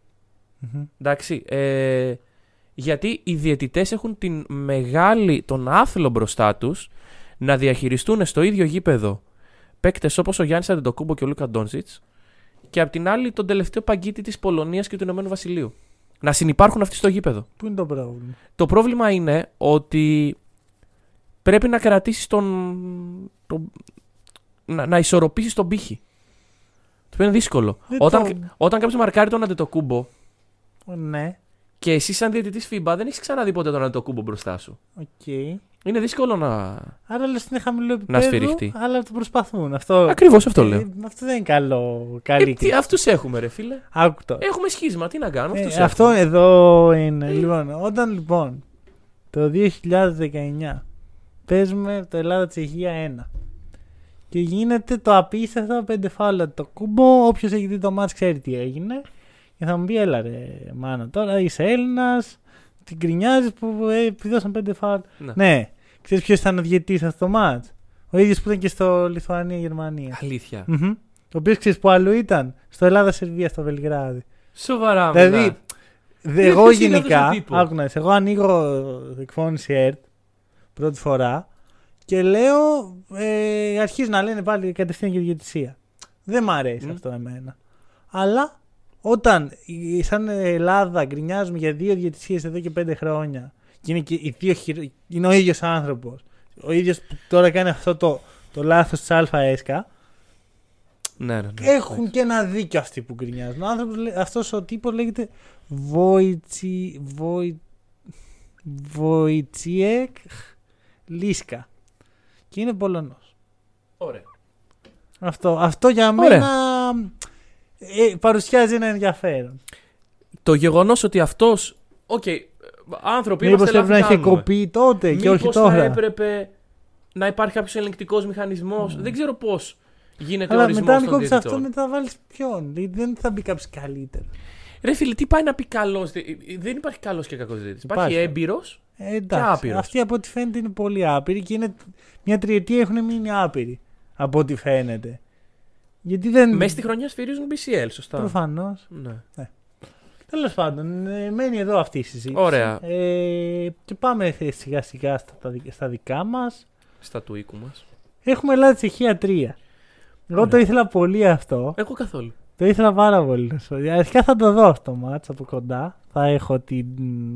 Μμμ. Εντάξει. Ε, γιατί οι διαιτητές έχουν την μεγάλη, τον άθλο μπροστά τους να διαχειριστούν στο ίδιο γήπεδο παίκτες όπως ο Γιάννης Αντετοκούμπο και ο Λούκα Ντόνζιτς και απ' την άλλη τον τελευταίο παγκίτη της Πολωνίας και του Ηνωμένου Βασιλείου. Να συνεπάρχουν αυτοί στο γήπεδο. Πού είναι το πρόβλημα; Το πρόβλημα είναι ότι πρέπει να κρατήσεις τον... τον- να, να ισορροπήσεις τον πύχη. Το οποίο είναι δύσκολο. Δεν Όταν, το- όταν κάποιος μαρκάρει τον Αντετοκούμπο Ναι, και εσύ σαν διαιτητής FIBA δεν έχεις ξαναδεί ποτέ τον Αντετοκούμπο μπροστά σου. οκ. Είναι δύσκολο να... Άρα λες είναι χαμηλό επίπεδο, σφυριχτή. αλλά το προσπαθούν. Αυτό, Ακριβώς αυτό ε, λέω. αυτό δεν είναι καλό. Καλή Ε, τι, κρίση. αυτούς έχουμε ρε φίλε. Άκου το. Έχουμε σχίσμα, τι να κάνουμε. Ε, αυτούς αυτό έχουμε. εδώ είναι. Λοιπόν, όταν λοιπόν το 2019 παίζουμε το Ελλάδα-Τσεχία 1 και γίνεται το απίστευτο πέντε φάουλ Αντετοκούμπο. Όποιος έχει δει το ματς ξέρει τι έγινε. Και θα μου πει, έλα ρε μάνα τώρα, είσαι Έλληνας, την κρινιάζεις που ε, επιδώσαν πέντε φάουλα. Ναι. Ναι, ξέρεις ποιος ήταν ο διαιτητής αυτό το μάτς. Ο ίδιος που ήταν και στο Λιθουανία-Γερμανία. Αλήθεια. Μμμ. Ο οποίος ξέρεις που άλλο ήταν; Στο Ελλάδα-Σερβία, στο Βελιγράδι. Σοβαρά Δηλαδή, μιλάς. Δε, εγώ ποιος είναι αυτός ο γενικά, τύπος; άκου να δεις, εγώ ανοίγω εκφώνηση ΕΡΤ πρώτη φορά και λέω, ε, αρχίζει να λένε πάλι κατευθείαν και διαιτησία. Δεν μ' αρέσει Μμ. αυτό εμένα. Αλλά όταν η- σαν Ελλάδα γκρινιάζουμε για δύο διαιτησίες εδώ και πέντε χρόνια και είναι, και οι δύο χειρο- είναι ο ίδιος άνθρωπος, ο ίδιος που τώρα κάνει αυτό το, το λάθος της ΑΕΣΚΑ, Ναι, ναι, ναι. έχουν και ένα δίκιο αυτοί που γκρινιάζουν. Ο άνθρωπος, λέ- αυτός ο τύπος λέγεται Βόιτσι, Βόι, Βοητσιέκ Λίσκα. Και είναι Πολωνός. Ωραία. Αυτό, αυτό για Ωραία. μένα ε, παρουσιάζει ένα ενδιαφέρον. Το γεγονός ότι αυτός. Οκ, άνθρωποι Μήπως είμαστε πρέπει να λάθη είχε κάνουμε. κοπεί τότε και όχι Μήπως τώρα; θα έπρεπε να υπάρχει κάποιος ελεγκτικός μηχανισμός; Δεν ξέρω πώς γίνεται ο Αλλά ορισμός μετά αν των κόψεις αυτό, διαιτητών. μετά βάλεις ποιον; Δηλαδή δεν θα μπει κάποιος καλύτερος. Ρε φίλε, τι πάει να πει καλός; Δεν υπάρχει καλός και κακός διαιτητής. Υπάρχει Υπάρχει. έμπειρος. Ε, εντάξει. άπειρος. Αυτοί από ό,τι φαίνεται είναι πολύ άπειροι και είναι μια τριετία έχουν μείνει άπειροι. Από ό,τι φαίνεται. Γιατί δεν. Μέσα στη χρονιά σφυρίζουν BCL, σωστά. Προφανώς. Ναι. Τέλος πάντων, ε, μένει εδώ αυτή η συζήτηση. Ωραία. Ε, και πάμε σιγά σιγά στα, τα δι- στα δικά μας. Στα του οίκου μας. Έχουμε Ελλάδα-Τσεχία 3. Εγώ το Ωραία. ήθελα πολύ αυτό. Εγώ καθόλου. Το ήθελα πάρα πολύ. να σου πω. Αρχικά θα το δω στο μάτς από κοντά. Θα έχω την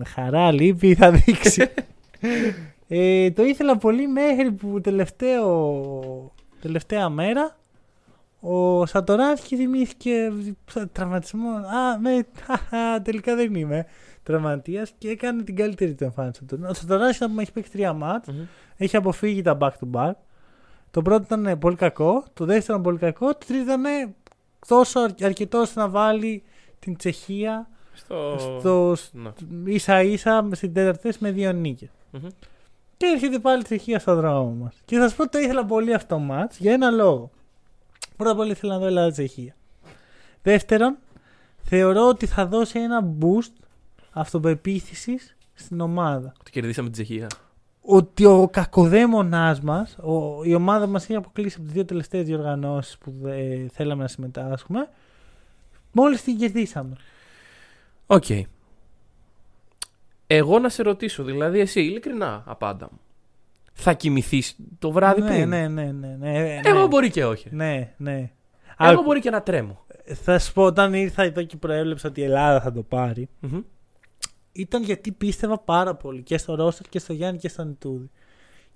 χαρά, λύπη, θα δείξει. *laughs* ε, το ήθελα πολύ μέχρι που τελευταίο, τελευταία μέρα ο Σατοράνσκι θυμήθηκε τραυματισμό. Α, *laughs* με, χαχα, τελικά δεν είμαι τραυματίας και έκανε την καλύτερη του εμφάνιση του. Ο Σατοράνσκι μου έχει παίξει τρία μάτς. Μμμ. Έχει αποφύγει τα back to back. Το πρώτο ήταν ε, πολύ κακό, το δεύτερο ήταν πολύ κακό, το τρίτο ήταν ε, τόσο αρ- αρκετός ώστε να βάλει την Τσεχία Στο. στο Ναι. ίσα ίσα στην τέταρτη θέση με δύο νίκες. Μμμ. Και έρχεται πάλι η Τσεχία στο δρόμο μας. Και θα σα πω ότι το ήθελα πολύ αυτό το match για ένα λόγο. Πρώτα απ' όλα ήθελα να δω Ελλάδα-Τσεχία. Δεύτερον, θεωρώ ότι θα δώσει ένα boost αυτοπεποίθησης στην ομάδα. Ότι κερδίσαμε την Τσεχία. Ότι ο κακοδαίμονάς μας, ο, η ομάδα μας έχει αποκλείσει από τις δύο τελευταίες διοργανώσεις που ε, θέλαμε να συμμετάσχουμε, μόλις την κερδίσαμε. Οκ. Εγώ να σε ρωτήσω, δηλαδή εσύ, ειλικρινά απάντα μου. Θα κοιμηθείς το βράδυ ναι, πριν; ναι, ναι, ναι, ναι, ναι. Εγώ μπορεί και όχι. Ναι, ναι. Εγώ Άκου, μπορεί και να τρέμω. Θα σου πω, όταν ήρθα εδώ και προέβλεψα ότι η Ελλάδα θα το πάρει, Μμμ. Ήταν γιατί πίστευα πάρα πολύ και στο roster και στο Γιάννη και στο Ιτούδη.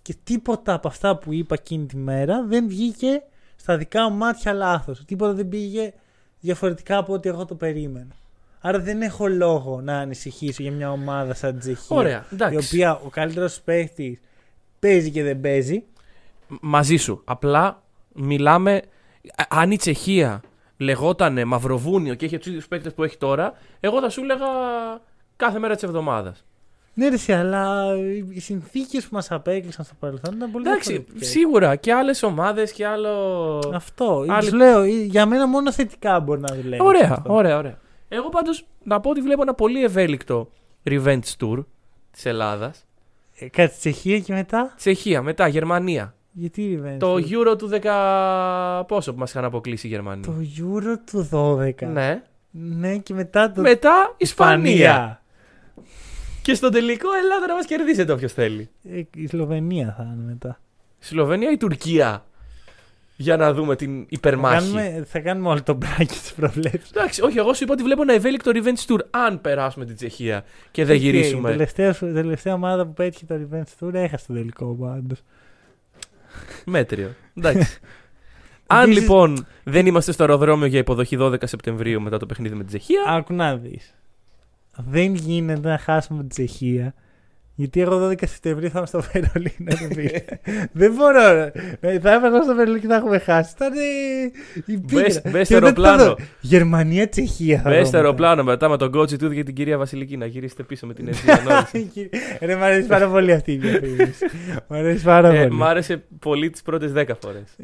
Και τίποτα από αυτά που είπα εκείνη τη μέρα δεν βγήκε στα δικά μου μάτια λάθος. Τίποτα δεν πήγε διαφορετικά από ό,τι εγώ το περίμενα. Άρα δεν έχω λόγο να ανησυχήσω για μια ομάδα σαν την Τσεχία. Ωραία, εντάξει. Η οποία ο καλύτερος παίχτης παίζει και δεν παίζει. Μαζί σου. Απλά μιλάμε. α- Αν η Τσεχία λεγότανε Μαυροβούνιο και είχε τους ίδιους παίκτες που έχει τώρα, εγώ θα σου έλεγα κάθε μέρα της εβδομάδας. Ναι, ρε, εσύ, αλλά οι συνθήκες που μας απέκλεισαν στο παρελθόν ήταν πολύ Εντάξει, διαφορετικές. σίγουρα και άλλες ομάδες και άλλο. Αυτό. Άλλη- Σου λέω, για μένα μόνο θετικά μπορεί να δουλεύει. Ωραία, αυτό. ωραία, ωραία. Εγώ πάντως να πω ότι βλέπω ένα πολύ ευέλικτο revenge tour της Ελλάδας. Ε, Κάτσε Τσεχίας και μετά; Τσεχία, μετά Γερμανία. Γιατί revenge. Το tour? Euro του 10. Πόσο που μας είχαν αποκλείσει οι Γερμανοί. Το Euro του 12. Ναι. Ναι, και μετά το. Μετά Ισπανία. Και στο τελικό Ελλάδα να μας κερδίσετε όποιος θέλει. Ε, η Σλοβενία θα είναι μετά. Σλοβενία ή Τουρκία; Για να δούμε την Θα υπερμάχη. κάνουμε, θα κάνουμε όλο το μπράκι της προβλέψης. Εντάξει, όχι, εγώ σου είπα ότι βλέπω ένα ευέλικτο revenge tour αν περάσουμε την Τσεχία και δεν Η γυρίσουμε. τελευταία, η τελευταία ομάδα που πέτυχε το Revenge Tour έχασε το τελικό πάντως. Μέτριο. Εντάξει. *laughs* αν Επίσης- λοιπόν δεν είμαστε στο αεροδρόμιο για υποδοχή 12 Σεπτεμβρίου μετά το παιχνίδι με την Τσεχία. Άκου να δεις. Δεν γίνεται να χάσουμε την Τσεχία. Γιατί εγώ 12 Σεπτεμβρίου θα είμαι στο Βερολίνο. ρε φίλε. *laughs* Δεν μπορώ. ρε. Ε, Θα ήμασταν στο Βερολίνο και θα έχουμε χάσει. Θα είναι η πίκρα. Μπες- μπες Και στο μετά θα αεροπλάνο. δω Γερμανία, Τσεχία. θα Μπες δω στο μετά. αεροπλάνο μετά με τον κότσι του και την κυρία Βασιλική να γυρίσετε πίσω με την Εθνική Ανόρθωση. *laughs* Ρε, μ' αρέσει πάρα πολύ αυτή η διαφήμιση. *laughs* Μ' αρέσει πάρα Ε, πολύ. Μ' άρεσε πολύ τις πρώτες 10 φορές.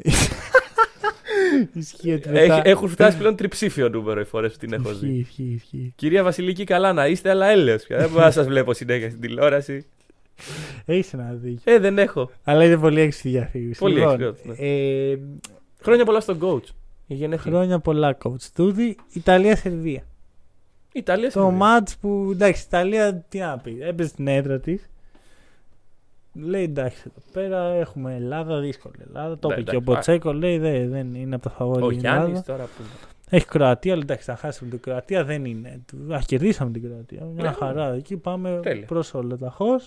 Ισχύει ότι μετά- Έχουν φτάσει πλέον τριψήφιο νούμερο οι φορές που την έχω Ισχύει, δει. ισχύει, ισχύει. Κυρία Βασιλική, καλά να είστε, αλλά έλεος πια. Δεν μπορώ να σας βλέπω συνέχεια στην τηλεόραση. Έχει ένα δίκιο. Ε, δεν έχω. Αλλά είναι πολύ έξι διαφήμιση. Πολύ Λοιπόν, έξυπνη, ναι. ε, Χρόνια πολλά στον coach. Η γενέθλια. Χρόνια πολλά coach. Τούδη, Ιταλία-Σερβία. Ιταλία Το Σερβία. μάτς που εντάξει, η Ιταλία τι να πει, έπαιζε στην έδρα της. Λέει εντάξει, εδώ πέρα έχουμε Ελλάδα, δύσκολη Ελλάδα. Το Ναι, είπε και ο εντάξει, Μποτσέκο, λέει δεν, δεν είναι από τα φαβόρια. Ο η Ελλάδα. Γιάννη τώρα που. Έχει Κροατία, αλλά εντάξει, θα χάσουμε την Κροατία, δεν είναι. Α, κερδίσαμε την Κροατία. Μια Ναι. χαρά. Εκεί πάμε Τέλεια. προς ολοταχώ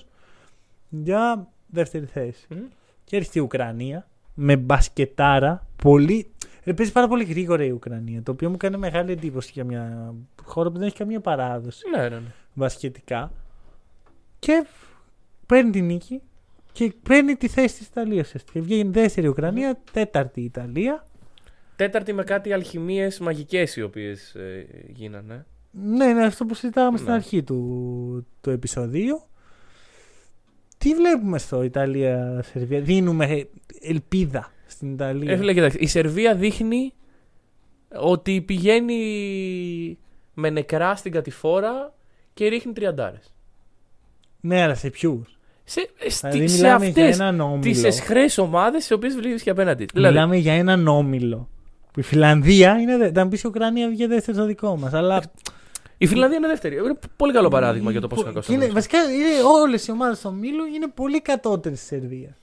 για δεύτερη θέση. Μμ. Και έρχεται η Ουκρανία με μπασκετάρα. Πολύ. Ρε, παίζει πάρα πολύ γρήγορα η Ουκρανία. Το οποίο μου κάνει μεγάλη εντύπωση για μια χώρα που δεν έχει καμία παράδοση Ναι, ναι, ναι. μπασκετικά. Και παίρνει την νίκη και παίρνει τη θέση της Ιταλίας. ουσιαστικά. Βγαίνει δεύτερη η Ουκρανία, τέταρτη η Ιταλία. Τέταρτη με κάτι αλχημίες μαγικές οι οποίες γίνανε. Ναι, είναι αυτό που συζητάγαμε στην Ναι. αρχή του, του επεισοδίου. Τι βλέπουμε στο Ιταλία-Σερβία; Δίνουμε ελπίδα στην Ιταλία. Ε, φίλε, κοιτάξτε, η Σερβία δείχνει ότι πηγαίνει με νεκρά στην κατηφόρα και ρίχνει τριαντάρες. Ναι, αλλά σε ποιους; Σε, Δηλαδή, σε μιλάμε για αυτές έναν όμιλο. τις εσχρές ομάδες οι οποίες βρίσκεις απέναντι. Δηλαδή, Μιλάμε για έναν όμιλο. Που η Φιλανδία είναι. δε- Θα μου πεις η Ουκρανία βγήκε δεύτερη στο δικό μας. Αλλά. η Φιλανδία είναι δεύτερη. Είναι πολύ καλό παράδειγμα για το πόσο Που- κακός και είναι, Βασικά όλες οι ομάδες του ομίλου είναι πολύ κατώτερες στη Σερβία.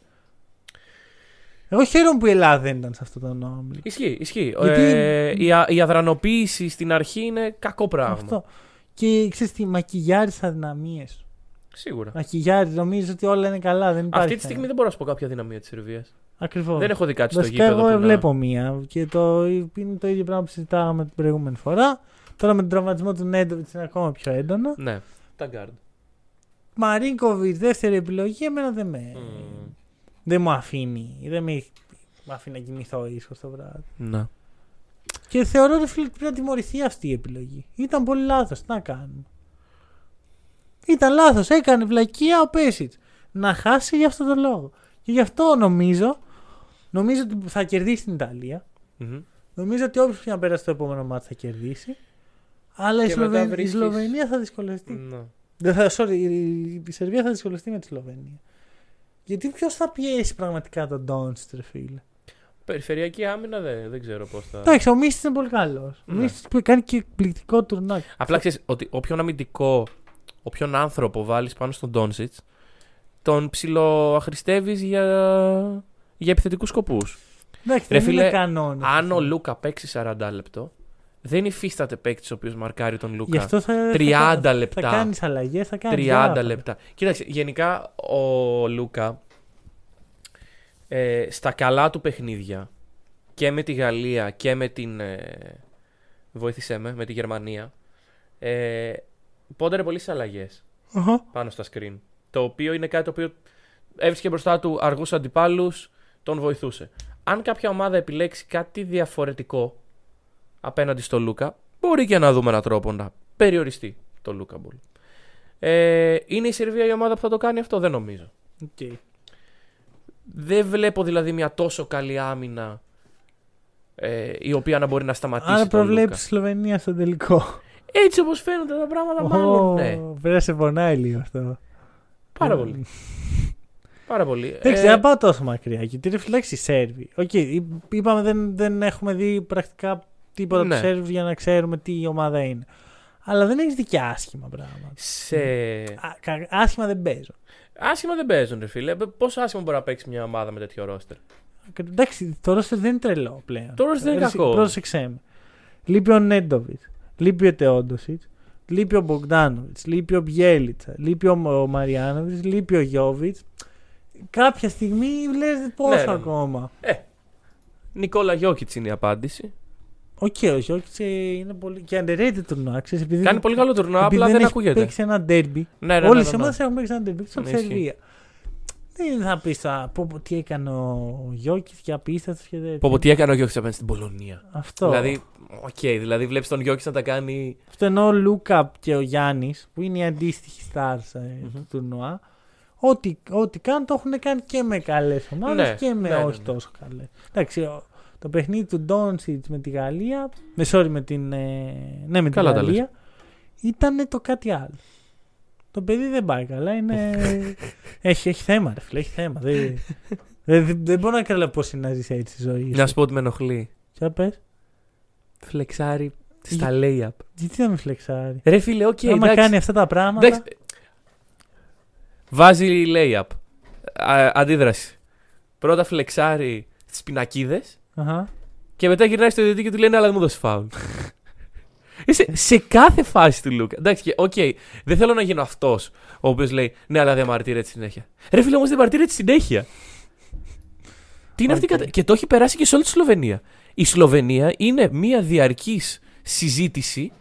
Εγώ χαίρομαι που η Ελλάδα δεν ήταν σε αυτόν τον όμιλο. Ισχύει, ισχύει. Γιατί- Ε, η, α- η αδρανοποίηση στην αρχή είναι κακό πράγμα. Αυτό. Και ξέρεις τι, μακιγιάρει αδυναμίε. Σίγουρα. Μακιγιάρει, νομίζω ότι όλα είναι καλά. Δεν υπάρχει. Αυτή τη στιγμή δεν μπορώ να σου πω κάποια αδυναμία της Σερβίας. Ακριβώς. Δεν έχω δει κάτι στο Βασικά, γήπεδο. εγώ που να- βλέπω μία. Και το, είναι το ίδιο πράγμα που συζητάγαμε την προηγούμενη φορά. Τώρα με τον τραυματισμό του Νέντοβιτς είναι ακόμα πιο έντονο. Ναι, τα γκάρντ. Μαρίνκοβιτς, δεύτερη επιλογή, εμένα δεν με. Μμμ. Δεν μου αφήνει. Δεν με, με αφήνει να κοιμηθώ ίσως το βράδυ. Ναι. Και θεωρώ ότι φίλε, πρέπει να τιμωρηθεί αυτή η επιλογή. Ήταν πολύ λάθος. Τι να κάνουμε. Ήταν λάθος. Έκανε βλακεία ο Πέσιτς. Να χάσει για αυτόν τον λόγο. Και γι' αυτό νομίζω. Νομίζω ότι θα κερδίσει την Ιταλία. Μμμ. Νομίζω ότι όποιος και να πέρασε το επόμενο μάτι θα κερδίσει. Αλλά η, Και μετά Σλοβεν- η βρίσκεις- Σλοβενία θα δυσκολευτεί. Ναι. Δεν θα, sorry, η, η Σερβία θα δυσκολευτεί με τη Σλοβενία. Γιατί ποιος θα πιέσει πραγματικά τον Ντόνστ, ρε φίλε; Περιφερειακή άμυνα δεν, δεν ξέρω πώς θα. Εντάξει, ο Μίστης είναι πολύ καλός. Ο Ναι. Μίστης που κάνει και εκπληκτικό τουρνάκι. Απλά ξέρεις ότι όποιον αμυντικό, όποιον άνθρωπο βάλεις πάνω στον Ντόνσιτ, τον ψιλοαχρηστεύεις για, για επιθετικούς σκοπούς. Εντάξει, Ρε δεν φίλε, είναι κανόνα. Αν ο Λούκα παίξει 40 λεπτό, δεν υφίσταται παίκτης ο οποίος μαρκάρει τον Γι' Λούκα. αυτό θα, 30 θα, θα, λεπτά. Θα κάνεις αλλαγές, θα κάνεις 30 λεπτά. Κοίταξε, γενικά ο Λούκα ε, στα καλά του παιχνίδια και με τη Γαλλία και με την. Ε, βοήθησέ με, με τη Γερμανία. Ε, πόνταρε πολύ στις αλλαγές πάνω στα screen. Το οποίο είναι κάτι το οποίο έβρισκε μπροστά του αργούς αντιπάλους, τον βοηθούσε. Αν κάποια ομάδα επιλέξει κάτι διαφορετικό απέναντι στο Λούκα, μπορεί και να δούμε έναν τρόπο να περιοριστεί το Λούκα ball. Ε, είναι η Σερβία η ομάδα που θα το κάνει αυτό, δεν νομίζω. Okay. Δεν βλέπω δηλαδή μια τόσο καλή άμυνα ε, η οποία να μπορεί να σταματήσει Άρα τον Λούκα. προβλέπει Σλοβενία στο τελικό. Έτσι όπως φαίνονται τα πράγματα μάλλον ναι. Πρέπει να σε πονάει λίγο αυτό. Πάρα πολύ. Πάρα πολύ. Εντάξει, Ε, δεν πάω τόσο μακριά. Γιατί ρε φυλάξει οι Σέρβοι. Οκ, είπαμε δεν, δεν έχουμε δει πρακτικά τίποτα Ναι. τους Σέρβους για να ξέρουμε τι ομάδα είναι. Αλλά δεν έχεις δει και άσχημα πράγματα. Σε... Α, κα- άσχημα δεν παίζω. Άσχημα δεν παίζουν, ρε φίλε. Πόσο άσχημα μπορεί να παίξεις μια ομάδα με τέτοιο ρόστερ; Εντάξει, το roster δεν είναι τρελό πλέον. Το roster δεν είναι Εσύ, κακό. Πρόσεξέ με. Λείπει ο Νέντοβιτς. Λείπει ο Τεόντοσιτς. Λείπει ο Μπογκδάνοβιτς. Λείπει ο Μπιέλιτσα. Λείπει ο, ο Μαριάνοβιτς. Λείπει ο Γιόβιτς. Κάποια στιγμή λες πόσο Ναι, ναι. ακόμα. Ε. Νικόλα Γιόκιτς είναι η απάντηση. Οκ, ο Γιόκιτς είναι πολύ. και underrated τουρνουά. ξέρεις, επειδή Κάνει πολύ καλό τουρνουά, επειδή απλά δεν έχει ακούγεται. παίξει ένα derby. Ναι, ναι, Όλες ναι, οι ναι, ναι. ομάδες έχουν παίξει ένα derby. Εκτός από τη Ναι, ισχύει. Σερβία. Δεν θα πεις πω, πω, τι έκανε ο Γιόκιτς και απίστευτο και τέτοια. Πω, πω, τι έκανε ο Γιόκιτς απέναντι στην Πολωνία. Αυτό. Δηλαδή, οκ, δηλαδή βλέπεις τον Γιόκιτς να τα κάνει. Αυτό ενώ ο Λούκα και ο Γιάννης, που είναι οι αντίστοιχοι stars ε, Μμμ. του τουρνουά, ό,τι, ό,τι κάνουν το έχουν κάνει και με καλές ομάδες Ναι, και με ναι, ναι, όχι ναι. τόσο καλές. Εντάξει, ο- το παιχνίδι του Ντόνσιτς με τη Γαλλία, με, sorry, με την, ε, ναι, με τη Καλά τα Γαλλία, ήταν το κάτι άλλο. Το παιδί δεν πάει καλά, είναι... *laughs* έχει, έχει θέμα, ρε φίλε, έχει θέμα. δεν, δεν, δεν μπορώ να καταλάβω πώς είναι να ζει έτσι τη ζωή. Να σου πω ότι με ενοχλεί. Και πες, Φλεξάρει στα layup. γιατί να με φλεξάρει; Ρε φίλε, οκ, Άμα εντάξει. κάνει αυτά τα πράγματα. Εντάξει. Βάζει layup. Α, αντίδραση. Πρώτα φλεξάρει στις πινακίδες Αχα. και μετά γυρνάει στο διαιτητή και του λένε Αλλά δεν μου δώσεις φάουλ. *laughs* Είσαι σε κάθε φάση του Λούκα. Εντάξει, και- οκ, δεν θέλω να γίνω αυτός ο οποίος λέει Ναι, αλλά διαμαρτύρεται συνέχεια. Ρε φίλε, όμως διαμαρτύρεται συνέχεια. Τι είναι αυτή η ΟΚ. κατα... Και το έχει περάσει και σε όλη τη Σλοβενία. Η Σλοβενία είναι μια διαρκής συζήτηση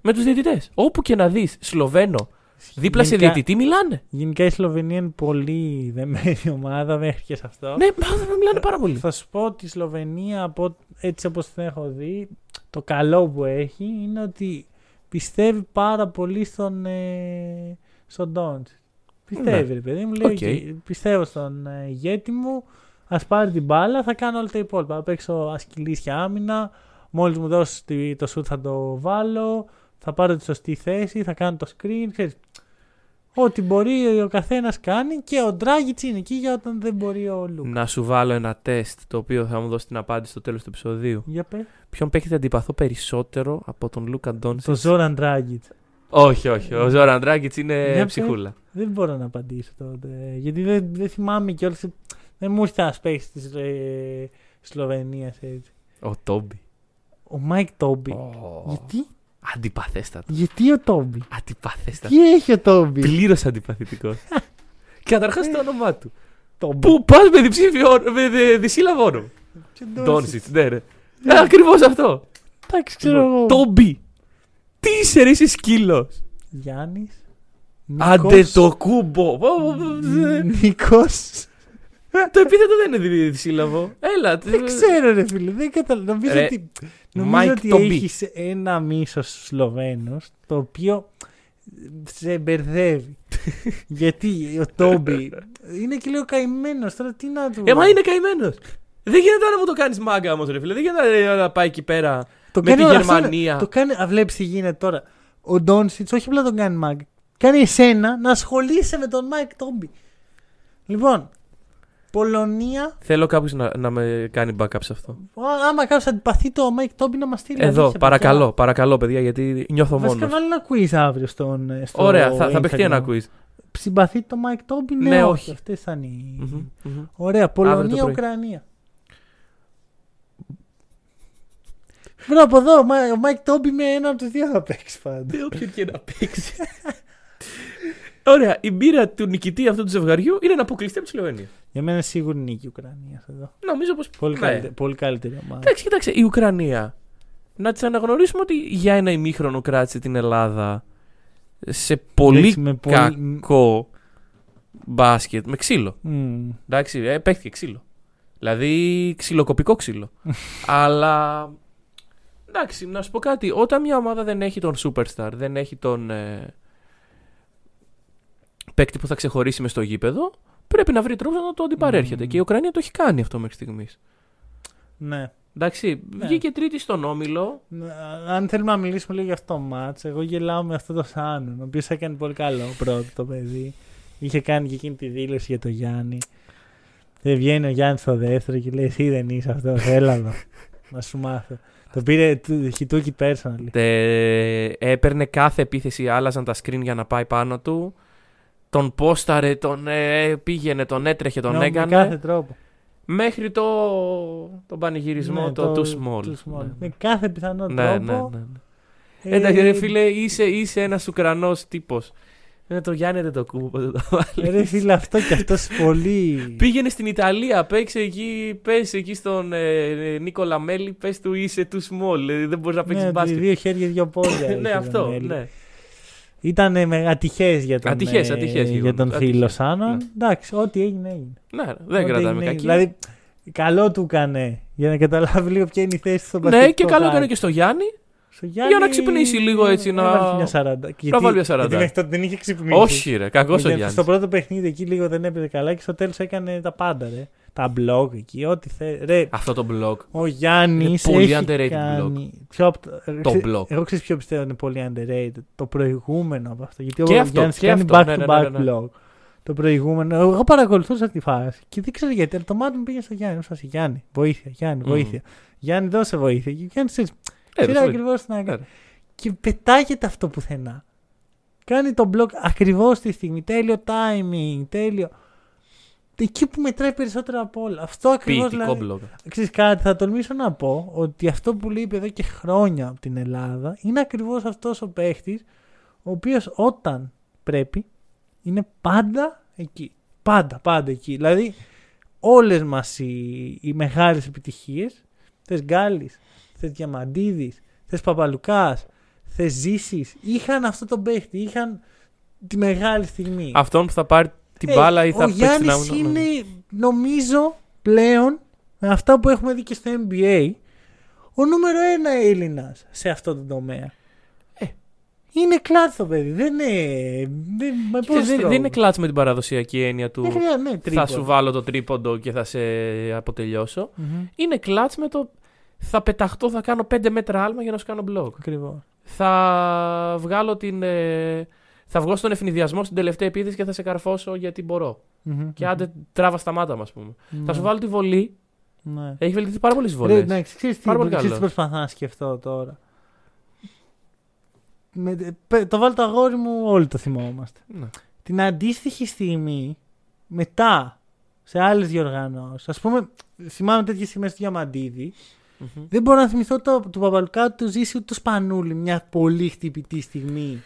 με τους διαιτητές. Όπου και να δεις Σλοβένο δίπλα σε Γενικά- διαιτητή, μιλάνε. Γενικά η Σλοβενία είναι πολύ δεμένη *laughs* ομάδα μέχρι και σε αυτό. Ναι, μα- μιλάνε πάρα πολύ. Θα σου πω ότι η Σλοβενία, από, έτσι όπως την έχω δει, το καλό που έχει είναι ότι πιστεύει πάρα πολύ στον, ε, στον Ντόντσιτς. Πιστεύει, Ναι. ρε παιδί μου. Λέει, ΟΚ. «ΟΚ, πιστεύω στον ε, ηγέτη μου, ας πάρει την μπάλα, θα κάνω όλα τα υπόλοιπα. Θα παίξω σκυλίσια άμυνα, μόλις μου δώσει τη- το σουτ θα το βάλω, θα πάρω τη σωστή θέση, θα κάνω το screen, ξέρεις. Ό,τι μπορεί ο καθένας κάνει και ο Ντράγκιτς είναι εκεί για όταν δεν μπορεί ο Λούκα. Να σου βάλω ένα τεστ το οποίο θα μου δώσει την απάντηση στο τέλος του επεισοδίου. Για πες. Ποιον παίκτη αντιπαθώ περισσότερο από τον Λούκα Ντόντσιτς. Το Ζόραν Ντράγκιτς. Όχι, όχι. Ο Ζόραν Ντράγκιτς είναι Για ψυχούλα. Δεν μπορώ να απαντήσω τότε. Γιατί δεν, δεν θυμάμαι κιόλας. Δεν μου ήρθε ένα παίκτη τη ε, Σλοβενία έτσι. Ο Τόμπι. Ο Μάικ Τόμπι. Ω, Γιατί, Αντιπαθέστατο. γιατί ο Τόμπι. Αντιπαθέστατο. Τι έχει ο Τόμπι. Πλήρως αντιπαθητικός. Καταρχάς το όνομά του. Τόμπι. Πού πας με διψήφιο όνο- με δι- δυσύλλαβο όνομα. Ποιο Ντόνσιτ, ναι, ρε. Ακριβώ αυτό. Εντάξει, ξέρω εγώ. Τόμπι. Τι είσαι, ρε, είσαι σκύλο. Γιάννη. Άντε το κούμπο. Νικό. Το επίθετο δεν είναι δι- δυσύλλαβο. Έλα. Δεν ξέρω, ρε φίλε. Δεν καταλαβαίνω. Νομίζω Ρε, ότι, νομίζω Μάικ ότι Τόμπι. έχεις ένα μίσος Σλοβαίνο το οποίο σε μπερδεύει. *laughs* Γιατί ο Τόμπι είναι και λίγο καημένος. Τώρα τι να του. Ε, μα είναι καημένος. Δεν γίνεται να μου το κάνεις μάγκα όμως, ρε φίλε. Δεν γίνεται να- να πάει εκεί πέρα το με τη κάνει- αυτό είναι- Γερμανία. Το κάνει. Α, βλέπεις τι γίνεται τώρα. Ο Ντόντσιτς όχι απλά τον κάνει μάγκα. Κάνει εσένα να ασχολείσαι με τον Μάικ Τόμπι. Λοιπόν, Πολωνία. Θέλω κάποιος να, να με κάνει backup σε αυτό. Α, Άμα κάποιος αντιπαθεί το Μάικ Τόμπι να μας στείλει. Εδώ, αλήθεια, παρακαλώ, παιδιά. παρακαλώ, παιδιά, γιατί νιώθω Βασικά μόνος. βάλει ένα quiz αύριο στον. ε, στο Ωραία, θα, θα παιχτεί Instagram. ένα quiz. Συμπαθεί το Μάικ Τόμπι, ναι, Ναι, όχι. όχι. Αυτές θα είναι οι. Μμμ, μμμ. Ωραία, Αύριο το πρωί. Πολωνία-Ουκρανία. Βρω από εδώ, ο Μα- ο Μάικ Τόμπι με ένα από τους δύο θα παίξει πάντα. Ε, Όποιον και να παίξει. *laughs* Ωραία, η μπύρα του νικητή αυτού του ζευγαριού είναι να αποκλειστεί από τη Σλοβενία. Για μένα σίγουρη νίκη η Ουκρανία εδώ. Νομίζω πως. Πολύ, ναι. καλύτερη, πολύ καλύτερη ομάδα. Εντάξει, κοιτάξτε, η Ουκρανία. Να της αναγνωρίσουμε ότι για ένα ημίχρονο κράτησε την Ελλάδα σε πολύ Εντάξει, με πολύ- κακό μπάσκετ με ξύλο. Μμμ. Εντάξει, ε, παίχτηκε ξύλο. Δηλαδή ξυλοκοπικό ξύλο. *laughs* Αλλά. Εντάξει, να σου πω κάτι. Όταν μια ομάδα δεν έχει τον superstar, δεν έχει τον ε, παίκτη που θα ξεχωρίσει μες στο γήπεδο, πρέπει να βρει τρόπο να το αντιπαρέρχεται. Μμμ. Και η Ουκρανία το έχει κάνει αυτό μέχρι στιγμής. Ναι. Εντάξει, Ναι. βγήκε τρίτη στον όμιλο. Αν θέλουμε να μιλήσουμε λίγο για αυτό το μάτς, εγώ γελάω με αυτό το Σάνον, ο οποίος έκανε πολύ καλό πρώτο το παιδί. Είχε κάνει και εκείνη τη δήλωση για το Γιάννη. Δεν βγαίνει ο Γιάννης στο δεύτερο και λέει: Εσύ δεν είσαι αυτός, έλα εδώ. να σου μάθω. Το πήρε του- he took it personally. Ε, έπαιρνε κάθε επίθεση, άλλαζαν τα screen για να πάει πάνω του. Τον πόσταρε, τον ε, πήγαινε, τον έτρεχε, τον Ναι, έκανε. Με κάθε τρόπο. Μέχρι το, τον πανηγυρισμό, Ναι, το, too small. too small. Ναι. Με κάθε πιθανό Ναι, ναι, τρόπο. ναι, ναι. Ε, Εντάξει, ρε φίλε, είσαι, είσαι ένας Ουκρανός τύπος. Με το Γιάννη δεν το κούμπο, δεν το βάλεις. ε, Ρε φίλε, αυτό και αυτός πολύ. Πήγαινε στην Ιταλία, παίξε εκεί, πες εκεί στον ε, Νίκολα Μέλη, πες του είσαι too small, δηλαδή δεν μπορείς να παίξεις Ναι, μπάσκετ. δύο χέρια, δύο πόδια. *laughs* ναι, είχε αυτό, τον Έλλη. ναι. Ήταν ατυχές για τον, Ατυχές, ε, ατυχές για γεγονός, τον ατυχές, φίλο Σάνον. ναι. Εντάξει, ό,τι έγινε, έγινε. Ναι, δεν Ό,τι κρατάμε έγινε, κακή. Δηλαδή, καλό του έκανε για να καταλάβει λίγο ποια είναι η θέση του στον ναι, μπασκετικό και καλό χάρτη. έκανε και στο Γιάννη. Στο Γιάννη, να ξυπνήσει λίγο έτσι, να- έβαλε μια 40. Γιατί, βάλει μια 40. Γιατί μέχρι τότε δεν είχε ξυπνήσει. Όχι, ρε, κακός ο Γιατί Γιάννης. Στο πρώτο παιχνίδι εκεί λίγο δεν έπαιζε καλά και στο τέλος έκανε τα πάντα, ρε. Τα blog εκεί, ό,τι θέλει. Ρε, Αυτό το blog. ο Γιάννης Είναι πολύ έχει underrated κάνει... Πιο απ' το Το ξε- blog. Εγώ ξέρω ποιο πιστεύω είναι πολύ underrated; Το προηγούμενο από αυτό. Γιατί Και ο αυτό, Γιάννης και κάνει αυτό. back Ναι, to ναι, back ναι, ναι, ναι. blog. Το προηγούμενο. Εγώ παρακολουθούσα τη φάση και δεν ξέρω γιατί. αλλά Το μάτι μου πήγε στο Γιάννη. Μου σας είπε, Γιάννη, βοήθεια, Γιάννη, Μμμ. βοήθεια. Γιάννη, δώσε βοήθεια. Και ο Γιάννης ξέρεις Ε, ξέρει δεν ακριβώς τι να κάνει. Ναι. Και πετάγεται αυτό πουθενά. Κάνει το blog ακριβώς τη στιγμή. Τέλειο timing, τέλειο. Εκεί που μετράει περισσότερο από όλα. Αυτό ακριβώς Ποιητικό δηλαδή. blog. Ξέρεις κάτι, θα τολμήσω να πω ότι αυτό που λείπει εδώ και χρόνια από την Ελλάδα είναι ακριβώς αυτός ο παίχτης ο οποίος όταν πρέπει είναι πάντα εκεί. Πάντα, πάντα εκεί. Δηλαδή όλες μας οι, οι μεγάλες επιτυχίες θες Γκάλης, θες Διαμαντίδης, θες Παπαλουκάς, θες Ζήσης είχαν αυτό το παίχτη, είχαν τη μεγάλη στιγμή. Αυτόν που θα πάρει την Ε, μπάλα ή θα ο παίξει την Γιάννης άμυνα. ναι. είναι, νομίζω, πλέον, με αυτά που έχουμε δει και στο NBA, ο νούμερο ένα Έλληνας σε αυτό το τομέα. Ε. Είναι κλάτ το παιδί. Δεν είναι. Δεν, με Και πώς δεν, τρόπο. δεν είναι κλάτς με την παραδοσιακή έννοια του Δεν χρειάζεται, ναι, θα τρίποντο. σου βάλω το τρίποντο και θα σε αποτελειώσω. Μμμ. Είναι κλάτς με το θα πεταχτώ, θα κάνω 5 μέτρα άλμα για να σου κάνω blog. Ακριβώς. Θα βγάλω την. ε, θα βγω στον ευνηδιασμό στην τελευταία επίθεση και θα σε καρφώσω γιατί μπορώ. Μμμ, Και μμμ. άντε τράβα στα μάτα μας, πούμε. Ναι. Θα σου βάλω τη βολή. Ναι. Έχει βελτιωθεί πάρα πολλές Ρε, βολές. ναι, ξέρεις τι, Πάρα πολύ ξέρεις τι καλός. προσπαθώ να σκεφτώ τώρα. Με, πε- το βάλω το αγόρι μου, όλοι το θυμόμαστε. Ναι. την αντίστοιχη στιγμή μετά σε άλλες διοργανώσεις. Α πούμε, θυμάμαι τέτοιες στιγμές του Διαμαντίδη. Μμμ. Δεν μπορώ να θυμηθώ το, του Παπαλουκά του ζήσει ούτε του Σπανούλη. Μια πολύ χτυπητή στιγμή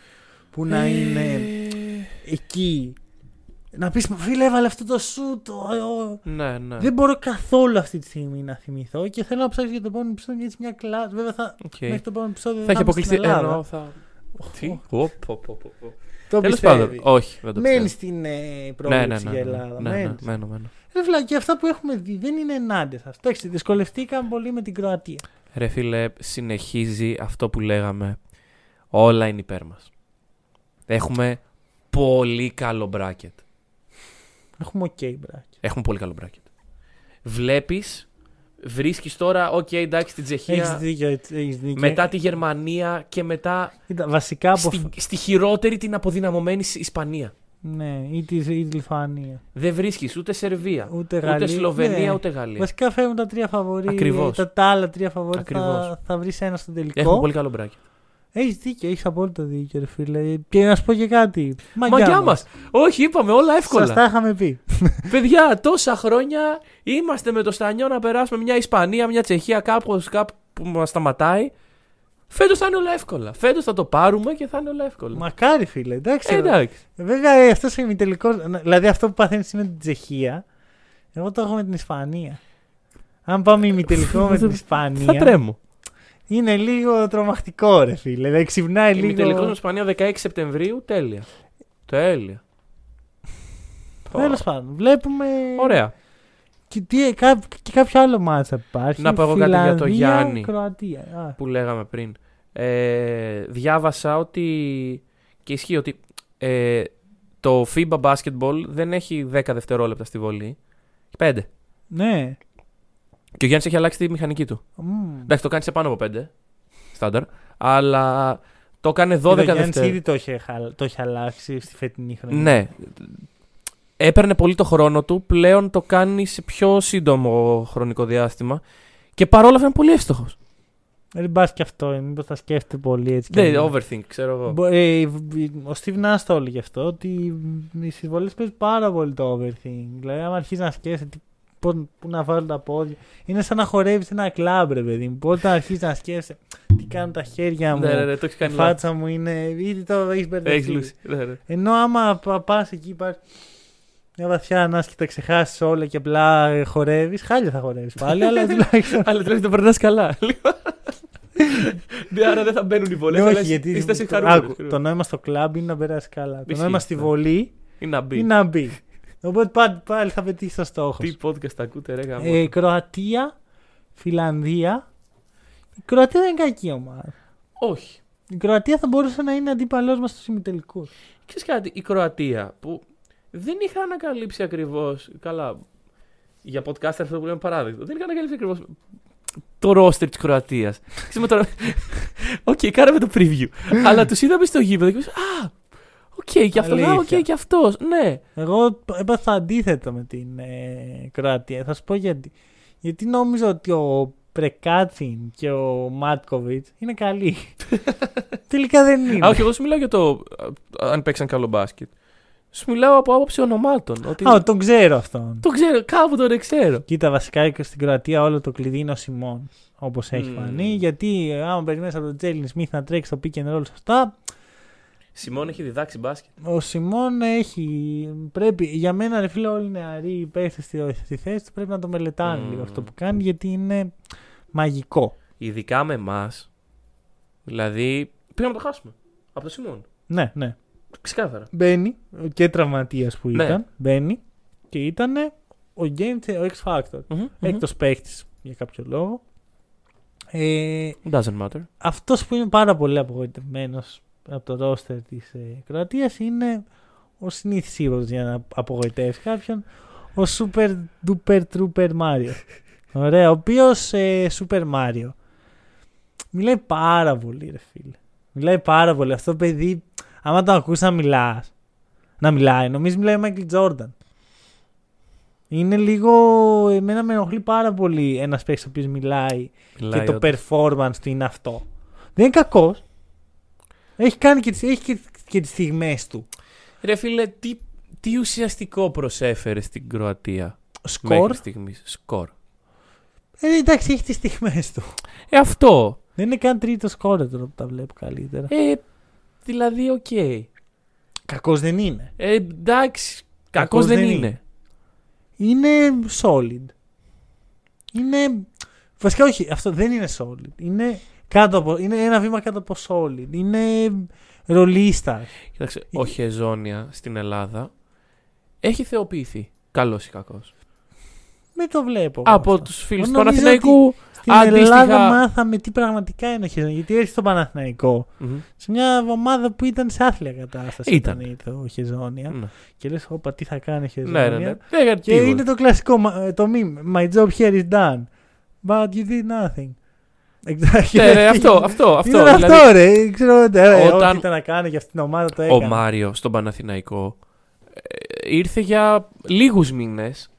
που να είναι Ε, εκεί. Να πεις, φίλε, έβαλε αυτό το σου. Το... ο- Ναι, ναι. Δεν μπορώ καθόλου αυτή τη στιγμή να θυμηθώ και θέλω να ψάξω για το επόμενο επεισόδιο έτσι μια κλάση. Βέβαια θα, Οκ. μέχρι το επόμενο επεισόδιο Θα δεν έχει είμαι στην αποκλειστεί. Ελλάδα. Εννοώ, θα. Τι; Ω, πω, πω, πω, πω. Το Τέλος πιστεύεις. πάντων, όχι, δεν το Μένεις πιστεύω. στην ε, Ναι, ναι, πρόβλεψη ναι, για ναι, Ελλάδα. ναι, ναι, μένεις. μένω, μένω. Ρε φίλε, και αυτά που έχουμε δει δεν είναι ενάντια σας. Εντάξει, δυσκολευτήκαν πολύ με την Κροατία. Ρε φίλε, συνεχίζει αυτό που λέγαμε. Όλα είναι υπέρ μας. Έχουμε πολύ καλό bracket. Έχουμε ΟΚ, okay, bracket. Έχουμε πολύ καλό bracket. Βλέπεις, βρίσκεις τώρα, ΟΚ, εντάξει, στην Έχεις Τσεχία, δίκιο. Έχεις δίκιο. μετά τη Γερμανία και μετά Κοίτα, βασικά από. στη, στη χειρότερη την αποδυναμωμένη Ισπανία. Ναι, ή τη, ή τη Λιθουανία. Δεν βρίσκεις ούτε Σερβία, Ούτε ούτε, Γαλλία. Σλοβενία, Ναι. ούτε Γαλλία. Βασικά φεύγουν τα τρία φαβορή. Ακριβώς. Τα, τα άλλα τρία φαβορή θα, Ακριβώς. θα βρεις ένα στο τελικό. Έχουμε πολύ καλό bracket. Έχεις δίκιο, έχεις απόλυτο δίκιο, ρε φίλε. Και να σου πω και κάτι. Μαγιά μας. Όχι, είπαμε όλα εύκολα. Σας τα είχαμε πει. *laughs* Παιδιά, τόσα χρόνια είμαστε με το Στανιό να περάσουμε μια Ισπανία, μια Τσεχία, κάπου, κάπου που μας σταματάει. Φέτος θα είναι όλα εύκολα. Φέτος θα το πάρουμε και θα είναι όλα εύκολα. Μακάρι, φίλε. Εντάξει. Ε, εντάξει. Βέβαια, αυτό ο ημιτελικό. Δηλαδή, αυτό που παθαίνεις είναι την Τσεχία. Εγώ το έχω με την Ισπανία. Αν πάμε ημιτελικό με την Θα Ισπανία. τρέμω. Είναι λίγο τρομακτικό, ρε φίλε. Δηλαδή, ξυπνάει λίγο. Ημιτελικό με Ισπανία 16 Σεπτεμβρίου, τέλεια. Τέλεια. *laughs* Τέλος πάντων, βλέπουμε. Ωραία. Και, τι, κά, και κάποιο άλλο μάτσα που υπάρχει. Να πω εγώ κάτι για το Φιλανδία, Γιάννη. Κροατία. Α, Που λέγαμε πριν. Ε, διάβασα ότι. και ισχύει ότι ε, το FIBA Basketball δεν έχει 10 δευτερόλεπτα στη βολή. 5. ναι. Και ο Γιάννης έχει αλλάξει τη μηχανική του. Μμμ. Εντάξει, το κάνει σε πάνω από 5. Στάνταρ. Αλλά το έκανε 12 Και το Γιάννης δευτερόλεπτα. ήδη το έχει, χα- το έχει αλλάξει στη φετινή χρονιά. Ναι. Έπαιρνε πολύ το χρόνο του. Πλέον το κάνει σε πιο σύντομο χρονικό διάστημα. Και παρόλα αυτά είναι πολύ εύστοχος. Δεν πα και αυτό, μήπως θα σκέφτεται πολύ έτσι. και Ναι, αυτό. overthink, ξέρω εγώ. Μπο- ε, ο Steve Nash το έλεγε αυτό, ότι οι συμβολέ παίζουν πάρα πολύ το overthink. Δηλαδή, άμα αρχίσει να σκέφτεσαι τι, πώς- πού να βάλω τα πόδια. Είναι σαν να χορεύεις ένα κλαμπ, ρε παιδί μου. Όταν αρχίσει να σκέφτεσαι τι κάνουν τα χέρια μου, Ναι, ναι, ναι, το έχεις η κάνει λάθος. φάτσα μου είναι. ήδη το έχεις Έχεις μπερδευτεί. λούσει. Ναι, ναι. Ενώ άμα πα εκεί, υπάρχει μια βαθιά ανάσκη και τα ξεχάσεις όλα και απλά χορεύεις, χάλια θα χορεύεις πάλι, αλλά *laughs* τουλάχιστον. Αλλά τουλάχιστον το περνάς καλά. Ναι, άρα δεν θα μπαίνουν οι βολές. Ναι, όχι, γιατί Είστε το, συγχαρούμενοι. άκου, το νόημα στο κλαμπ είναι να περάσει καλά. Το Ισχύει, νόημα στη ναι. βολή Είναι να μπει. Είναι να μπει. Οπότε πάλι, πάλι θα πετύχει το στόχος. Τι σου. podcast ακούτε, ρε γαμώ. Ε, Κροατία, Φινλανδία. Η Κροατία δεν είναι κακή ομάδα. Όχι. Η Κροατία θα μπορούσε να είναι αντίπαλός μας στους ημιτελικούς. Ξέρεις κάτι, η Κροατία που δεν είχα ανακαλύψει ακριβώς. Καλά. Για podcast αυτό που λέμε παράδειγμα. Δεν είχα ανακαλύψει ακριβώς το roster της Κροατίας. Ξέρουμε τώρα. *laughs* ΟΚ, κάναμε το preview. Αλλά τους είδαμε στο γήπεδο και είπαμε, Α, ΟΚ, και αυτός. Α, Αλήθεια. οκ, και αυτός. Ναι. Εγώ έπαθα αντίθετο με την ε, Κροατία. Θα σου πω γιατί. Γιατί νόμιζα ότι ο Πρκάτσιν και ο Μάτκοβιτς είναι καλοί. *laughs* Τελικά δεν είναι. Α, όχι, εγώ σου μιλάω για το α, αν παίξαν καλό μπάσκετ. Σου μιλάω από άποψη ονομάτων. Ότι... Α, τον ξέρω αυτόν. Το ξέρω, κάπου τον ξέρω. Κοίτα, βασικά και στην Κροατία όλο το κλειδί είναι ο Σίμον. Όπως έχει Μμμ. φανεί. Γιατί ε, άμα περιμένεις από τον Τζέιλιν Σμιθ να τρέξει το pick and roll σωστά, Σιμών έχει διδάξει μπάσκετ. ο Σιμών έχει. Πρέπει, για μένα, ρε φίλε, όλοι οι νεαροί παίχτε στη, στη θέση του πρέπει να το μελετάνε Μμμ. λίγο αυτό που κάνει γιατί είναι μαγικό. Ειδικά με εμάς. Δηλαδή, πήγαμε να το χάσουμε. Από το Σιμών. Ναι, ναι. Ξεκάθαρα. Μπαίνει και τραυματίας που Ναι. ήταν. Μπαίνει και ήταν ο Game ο X Factor. Μμμ, μμμ. Έκτος παίχτη για κάποιο λόγο. Ε, Doesn't matter. αυτός που είναι πάρα πολύ απογοητευμένος από το roster της ε, Κροατίας είναι ο συνήθις ήρωας για να απογοητεύσει κάποιον ο Super Duper Trooper Mario *laughs* ωραία, ο οποίος ε, Super Mario μιλάει πάρα πολύ ρε φίλε μιλάει πάρα πολύ αυτό το παιδί άμα το ακούς να μιλάς να μιλάει, νομίζω μιλάει ο Michael Jordan είναι λίγο εμένα με ενοχλεί πάρα πολύ ένας παίκτης ο οποίος μιλάει Μιλάει και το όντως. performance του είναι αυτό. Δεν είναι κακός. Έχει κάνει και τις, έχει και, και τις στιγμές του. Ρε φίλε, τι, τι ουσιαστικό προσέφερε στην Κροατία Σκορ. μέχρι στιγμής. Σκορ. Ε, εντάξει, έχει τις στιγμές του. Ε, αυτό. Δεν είναι καν τρίτο σκόρ τώρα που τα βλέπω καλύτερα. Ε, δηλαδή, ΟΚ. Κακός δεν είναι. Ε, εντάξει, κακός Κακός δεν δεν είναι. Είναι solid. Είναι... Βασικά όχι, αυτό δεν είναι solid. Είναι, κάτω από, είναι ένα βήμα κάτω από solid. Είναι ρολίστας. Κοίταξε, ο Χεζόνια στην Ελλάδα έχει θεοποιηθεί. Καλός ή κακός. Δεν το βλέπω. Από αυτό. τους φίλους του Νομίζω Παναθηναϊκού. Στην αντίστοιχα- Ελλάδα μάθαμε τι πραγματικά είναι ο Χεζόνια. Γιατί έρχεται στο Παναθηναϊκό. Μμμ. σε μια ομάδα που ήταν σε άθλια κατάσταση Ήταν. όταν ήρθε ο Χεζόνια. Ναι. Και λες, όπα, τι θα κάνει ο Χεζόνια. Ναι, ναι, ναι. Δεν έκανε Και τίποτα. είναι το κλασικό, μα- ε, το meme, my job here is done, but you did nothing. Exactly. Ναι, ρε, αυτό, αυτό, αυτό. Ήταν δηλαδή, αυτό ρε, ξέρω, ε, Όταν- ό,τι ήταν να κάνει για αυτήν την ομάδα το ο έκανε. Μάριο στον Παναθηναϊκό ε, ήρθε για λίγους μήνες.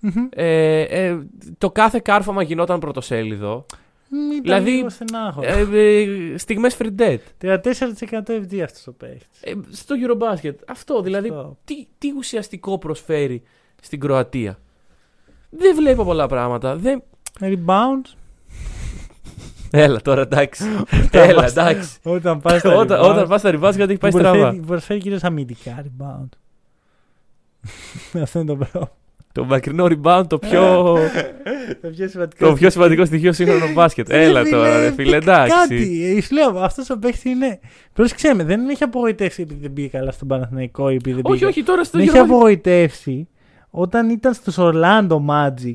Μμμ. Ε, ε, το κάθε κάρφωμα γινόταν πρωτοσέλιδο. Μ, Ήταν δηλαδή, λίγο στενάχωρο. Ε, ε, στιγμές free dead. 34% FD αυτός ο παίχτης. Ε, στο Eurobasket. Αυτό δηλαδή. Αυτό. Τι, τι ουσιαστικό προσφέρει στην Κροατία. Δεν βλέπω πολλά πράγματα. Δεν... Rebound, Έλα τώρα εντάξει. Έλα εντάξει. όταν πας στα όταν, rebound, όταν πας στα rebound κάτι έχει πάει προσφέρει- στραβά. Προσφέρει κυρίως αμυντικά rebound. *laughs* Αυτό είναι το πρόβλημα. Το μακρινό rebound το πιο, *laughs* Το πιο σημαντικό. το πιο σημαντικό στοιχείο σύγχρονο μπάσκετ. Ρε Έλα φίλε, τώρα, ρε φίλε, πει εντάξει. Κάτι. Ε, Σου λέω, αυτός ο παίχτη είναι. Πρόσεξε με, δεν με έχει απογοητεύσει επειδή δεν πήγε καλά στον Παναθηναϊκό ή επειδή δεν Όχι, πήγε. όχι, τώρα στο Με έχει Eurobasket. απογοητεύσει όταν ήταν στο Orlando Magic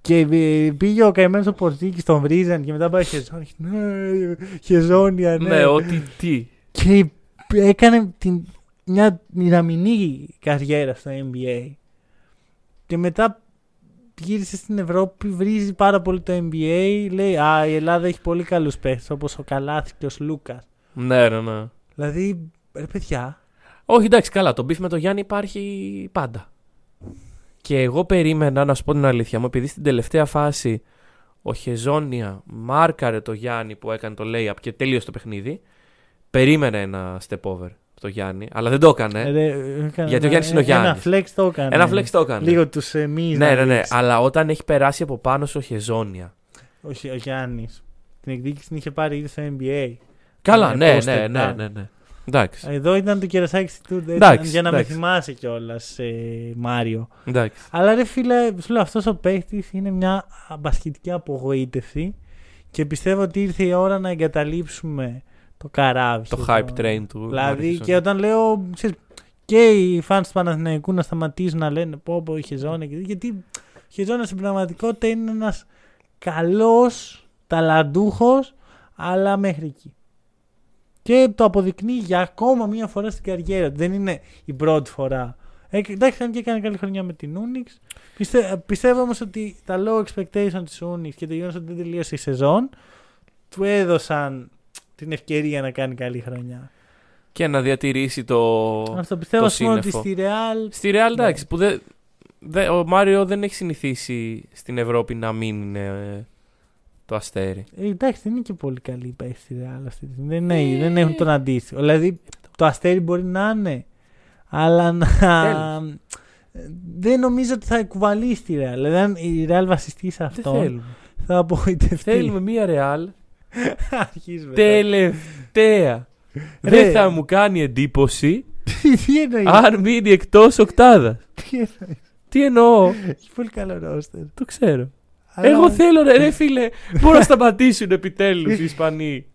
και ε, πήγε ο καημένος ο Πορτίκης στον βρίζαν και μετά πάει χεζόνια. Ναι, χεζόνια, ναι. Ναι, ότι τι. Και έκανε την, μια μηδαμινή καριέρα στο NBA. Και μετά γύρισε στην Ευρώπη, βρίζει πάρα πολύ το NBA. Λέει, Α, η Ελλάδα έχει πολύ καλούς παίχτες όπως ο Καλάθης και ο Λούκα. Ναι, ναι, ναι. Δηλαδή, ρε παιδιά, Όχι, εντάξει, καλά. Το beef με τον Γιάννη υπάρχει πάντα. Και εγώ περίμενα, να σου πω την αλήθεια μου, επειδή στην τελευταία φάση ο Χεζόνια μάρκαρε το Γιάννη που έκανε το layup και τέλειωσε το παιχνίδι. Περίμενε ένα step over το Γιάννη, αλλά δεν το έκανε. Ε, ρε, έκανε Γιατί ο Γιάννης είναι ο Ένα Γιάννης. flex το έκανε. Ένα flex το έκανε. Λίγο του εμείς. ναι, ναι, ναι. Αλλά όταν έχει περάσει από πάνω στο Χεζόνια. Όχι, ο Γιάννης. Την εκδίκηση την είχε πάρει ήδη στο NBA. Καλά, Ναι, ναι, poster, ναι, ναι, ναι. Ναι, ναι. Εντάξει. Εδώ ήταν το κερασάκι του Εντάξει, για να με εντάξει. θυμάσαι κιόλας, ε, Μάριο. εντάξει. Αλλά ρε φίλε, σου λέω αυτός ο παίχτης είναι μια μπασκετική απογοήτευση και πιστεύω ότι ήρθε η ώρα να εγκαταλείψουμε το καράβι. Το σχεδόν. hype train του. Δηλαδή Μάρκεσον. και όταν λέω. Ξέρεις, και οι fans του Παναθηναϊκού να σταματήσουν να λένε πω πω είχε ζώνη. και- Γιατί ο Χεζόνα στην πραγματικότητα είναι ένας καλός, ταλαντούχος, αλλά μέχρι εκεί. Και το αποδεικνύει για ακόμα μία φορά στην καριέρα του. Δεν είναι η πρώτη φορά. Ε, εντάξει, αν και έκανε καλή χρονιά με την Unix. Πιστε, πιστεύω όμως ότι τα low expectation της Unix και το γεγονός ότι δεν τελείωσε η σεζόν του έδωσαν την ευκαιρία να κάνει καλή χρονιά. Και να διατηρήσει το. Αυτό πιστεύω το ας πούμε, ότι σύννεφο. στη Real. Στη Real, Ναι. εντάξει, που δεν. δε- ο Μάριο δεν έχει συνηθίσει στην Ευρώπη να μην είναι ε, το αστέρι. Ε, εντάξει, δεν είναι και πολύ καλή η παίκτη στη Real αυτή τη στιγμή. Δεν, έχει- δεν έχουν τον αντίστοιχο. Δηλαδή το αστέρι μπορεί να είναι, αλλά να. Τέλος. Δεν νομίζω ότι θα κουβαλήσει τη Real. Δηλαδή, αν η Real βασιστεί σε Δεν αυτό, θέλουμε. θα απογοητευτεί. Θέλουμε μία Real *laughs* Αρχίζουμε. τελευταία. Ρε. Δεν θα μου κάνει εντύπωση Τι τι εννοείς; αν μείνει εκτός οκτάδας. Τι εννοείς; Τι εννοώ, Έχει πολύ καλό ρόστερ. το ξέρω. Αλλά Εγώ θέλω, ρε, ρε φίλε, μπορούν να σταματήσουν επιτέλους οι Ισπανοί.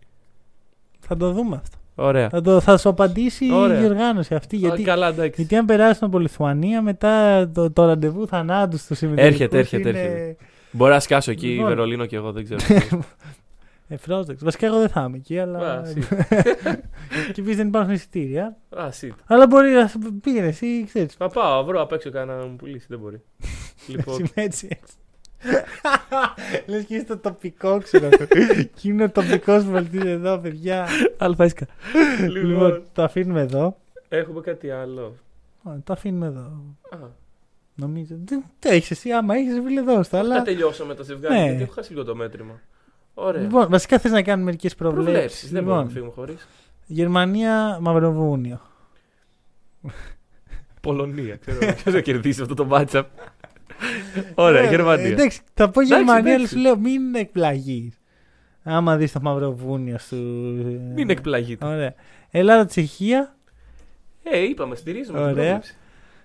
Θα το δούμε αυτό. Ωραία. Θα, το, θα σου απαντήσει Ωραία. η διοργάνωση αυτή. Α, Γιατί, Καλά, εντάξει. γιατί αν περάσουν από Λιθουανία, μετά το, το ραντεβού θανάτου του συμμετέχει. Έρχεται, έρχεται, έρχεται. Μπορεί να σκάσω εκεί, Λοιπόν. Βερολίνο και εγώ, δεν ξέρω. *laughs* Ευπρόσδεκτο. Βασικά εγώ δεν θα είμαι εκεί, αλλά. Α, εσύ. *laughs* και επίσης δεν υπάρχουν εισιτήρια. Α, εσύ. Αλλά μπορεί να σου πήγαινε εσύ, ξέρεις. Θα πάω, βρω απ' έξω κανένα να μου πουλήσει, δεν μπορεί. *laughs* λοιπόν, έτσι έτσι. *laughs* Λες και είσαι το τοπικό, ξέρω. *laughs* και είναι ο τοπικός βολτή εδώ, παιδιά. αλφαίσκα. Λοιπόν, λοιπόν, το αφήνουμε εδώ. έχουμε κάτι άλλο. Ω, Το αφήνουμε εδώ. Α, Νομίζω. Δεν το έχεις εσύ, άμα έχεις, φίλε, δώσ' το. θα Αλλά... τελειώσω με το ζευγάρι, Ναι. γιατί έχω χάσει λίγο το μέτρημα. Ωραία. Λοιπόν, βασικά θες να κάνουμε μερικές προβλέψεις. Προβλέψεις, δεν μπορούμε να Λοιπόν, φύγουμε χωρίς. Γερμανία, Μαυροβούνιο. Πολωνία, ξέρω. *laughs* Ποιος θα κερδίσει αυτό το matchup; Ωραία, Ε, Γερμανία. Εντάξει, θα πω Εντάξει, Γερμανία, αλλά εντάξει. σου λέω μην εκπλαγείς. Άμα δεις το Μαυροβούνιο σου. ε, Μην εκπλαγείτε. Ωραία. Ελλάδα, Τσεχία, Ε, είπαμε, στηρίζουμε την Ωραία. πρόβλεψη.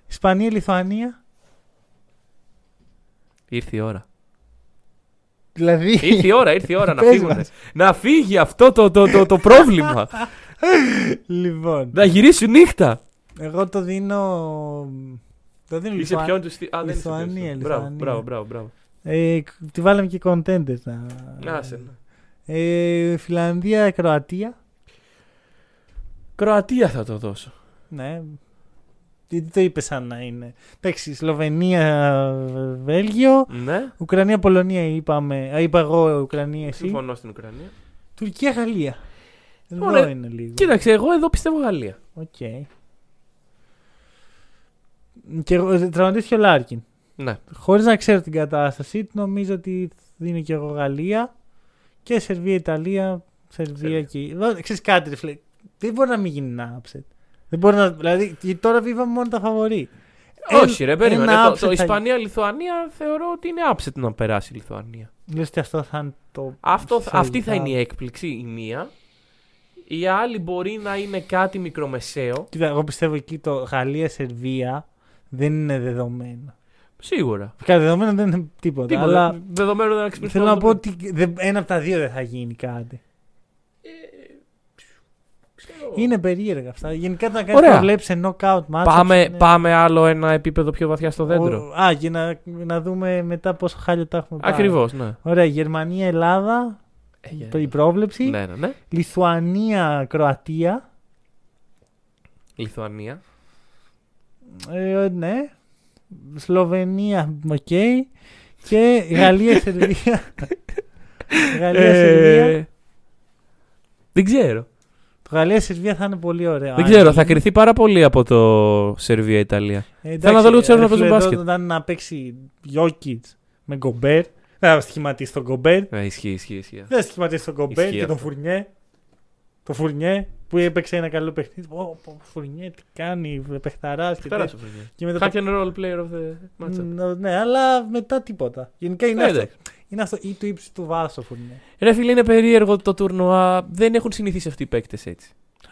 Ισπανία, Λιθουανία. Ήρθε η ώρα. Δηλαδή. Ήρθε η ώρα, ήρθε η ώρα να *laughs* Πες φύγουν. μας. Να φύγει αυτό το, το, το, το πρόβλημα. *laughs* λοιπόν, να γυρίσει νύχτα. εγώ το δίνω. Το δίνω Είσαι Λιθουα- ποιον του στυλ. Α, δεν είσαι Λιθουανία, ποιον του στυλ. Μπράβο, Λιθουανία. μπράβο, μπράβο, μπράβο. Ε, τη βάλαμε και contenders. Να... Άσε, ναι. Ε, Φιλανδία, Κροατία. Κροατία θα το δώσω. Ναι. Τι το είπες σαν να είναι. Εντάξει, Σλοβενία, Βέλγιο. Ναι, Ουκρανία, Πολωνία είπαμε. Α, είπα εγώ Ουκρανία, εσύ. συμφωνώ στην Ουκρανία. Τουρκία, Γαλλία. Εδώ Ωραία. είναι λίγο. Κοίταξε, εγώ εδώ πιστεύω Γαλλία. Οκ. Και εγώ- ε, τραυματίστηκε ο Λάρκιν. Ναι. Χωρίς να ξέρω την κατάσταση, του, νομίζω ότι δίνω και εγώ Γαλλία και Σερβία, Ιταλία. Σερβία Σερβία. και. Εδώ, Ξέρεις κάτι, ρε φίλε. Δεν μπορεί να μην γίνει ένα upset. Δεν μπορεί να. Δηλαδή, γιατί τώρα βίβαμε μόνο τα φαβορή. Όχι, ρε, περίμενε. ένα Το, upset το θα- Ισπανία-Λιθουανία θεωρώ ότι είναι upset να περάσει η Λιθουανία. Λες ότι αυτό θα είναι το. Αυτό, θα- αυτή θα είναι η έκπληξη, η μία. Η άλλη μπορεί να είναι κάτι μικρομεσαίο. Κοίτα, εγώ πιστεύω εκεί το Γαλλία-Σερβία δεν είναι δεδομένο. Σίγουρα. Κάτι δεδομένο δεν είναι τίποτα. Τίποτα. Αλλά Δεδομένο δεν αξιοποιήσουμε. θέλω να πω ότι δεν- ένα από τα δύο δεν θα γίνει κάτι. Είναι περίεργα αυτά. Γενικά να κάνεις Ωραία. προβλέψει σε knockout match. Πάμε, πάμε άλλο ένα επίπεδο πιο βαθιά στο δέντρο. Α, για να, να δούμε μετά πόσο χάλια τα έχουμε πάρει. Ακριβώς, ναι. Ωραία, Γερμανία, Ελλάδα, η πρόβλεψη. Ναι, ναι, ναι. Λιθουανία, Κροατία. Λιθουανία. Ε, ναι. Σλοβενία, οκ. Και Γαλλία, Σερβία. Γαλλία, Σερβία. Ε, δεν ξέρω. Το Γαλλία, Σερβία θα είναι πολύ ωραίο. Δεν Αν ξέρω. γίνει. Θα κρυθεί πάρα πολύ από το Σερβία-Ιταλία. Ε, Θέλω να δω λίγο τους ε, άλλους να παίζουν φίλε, εδώ μπάσκετ. Όταν να παίξει Jokic με Γκομπέρ, Δεν θα στοιχηματίσει τον Κομπέρ. Ε, ισχύει, ισχύει. ισχύει. Δεν θα στοιχηματίσει τον Κομπέρ Ισχύει και τον αυτό. Φουρνιέ. Το Φουρνιέ που έπαιξε ένα καλό παιχνίδι. Ω, ο Φουρνιέ τι κάνει, παιχταρά και Τώρα τέτοια. σου φαίνεται. Και μετά Hack το... and roll player of the matchup. Ν- Ναι, αλλά μετά τίποτα. Γενικά είναι Ε, αυτό. εντάξει. Είναι αυτό ή του ύψη του βάσου ο Φουρνιέ. Ρε φίλε, είναι περίεργο το τουρνουά. Δεν έχουν συνηθίσει αυτοί οι παίκτες έτσι.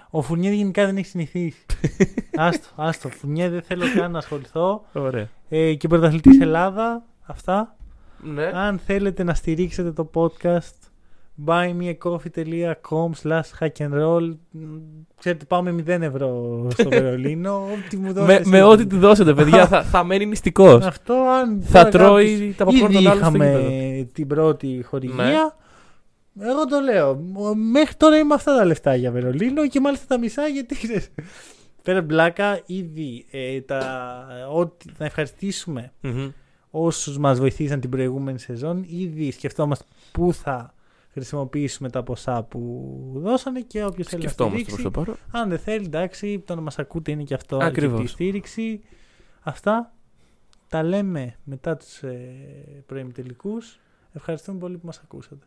Ο Φουρνιέ γενικά δεν έχει συνηθίσει. *laughs* άστο, άστο. Φουρνιέ δεν θέλω καν να ασχοληθώ. Ωραία. Ε, και πρωταθλητής Ελλάδα. Αυτά. Ναι. Αν θέλετε να στηρίξετε το podcast, buymeacoffee.com slash hack and roll. Μ, Ξέρετε, πάμε 0 ευρώ στο *laughs* Βερολίνο. Ό,τι μου με, δώσετε με εσείς. ό,τι του δώσετε, παιδιά, θα, θα μένει νηστικό. Αυτό αν θα τώρα κάποιος- τρώει τα popcorn Ήδη των άλλων στο είχαμε γήπεδο. Ναι. την πρώτη χορηγία. Εγώ το λέω. Μ- Μέχρι τώρα είμαι αυτά τα λεφτά για Βερολίνο και μάλιστα τα μισά γιατί ξέρεις. Πέρα μπλάκα, ήδη ε, τα, ότι, να ευχαριστήσουμε Μμμ. όσους μας βοηθήσαν την προηγούμενη σεζόν. Ήδη σκεφτόμαστε πού θα χρησιμοποιήσουμε τα ποσά που δώσανε και όποιος θέλει να Σκεφτόμαστε στηρίξει. προς το παρόν. Αν δεν θέλει, εντάξει, το να μας ακούτε είναι και αυτό Ακριβώς. αρκετή στήριξη. Αυτά τα λέμε μετά τους ε, προημιτελικούς. Ευχαριστούμε πολύ που μας ακούσατε.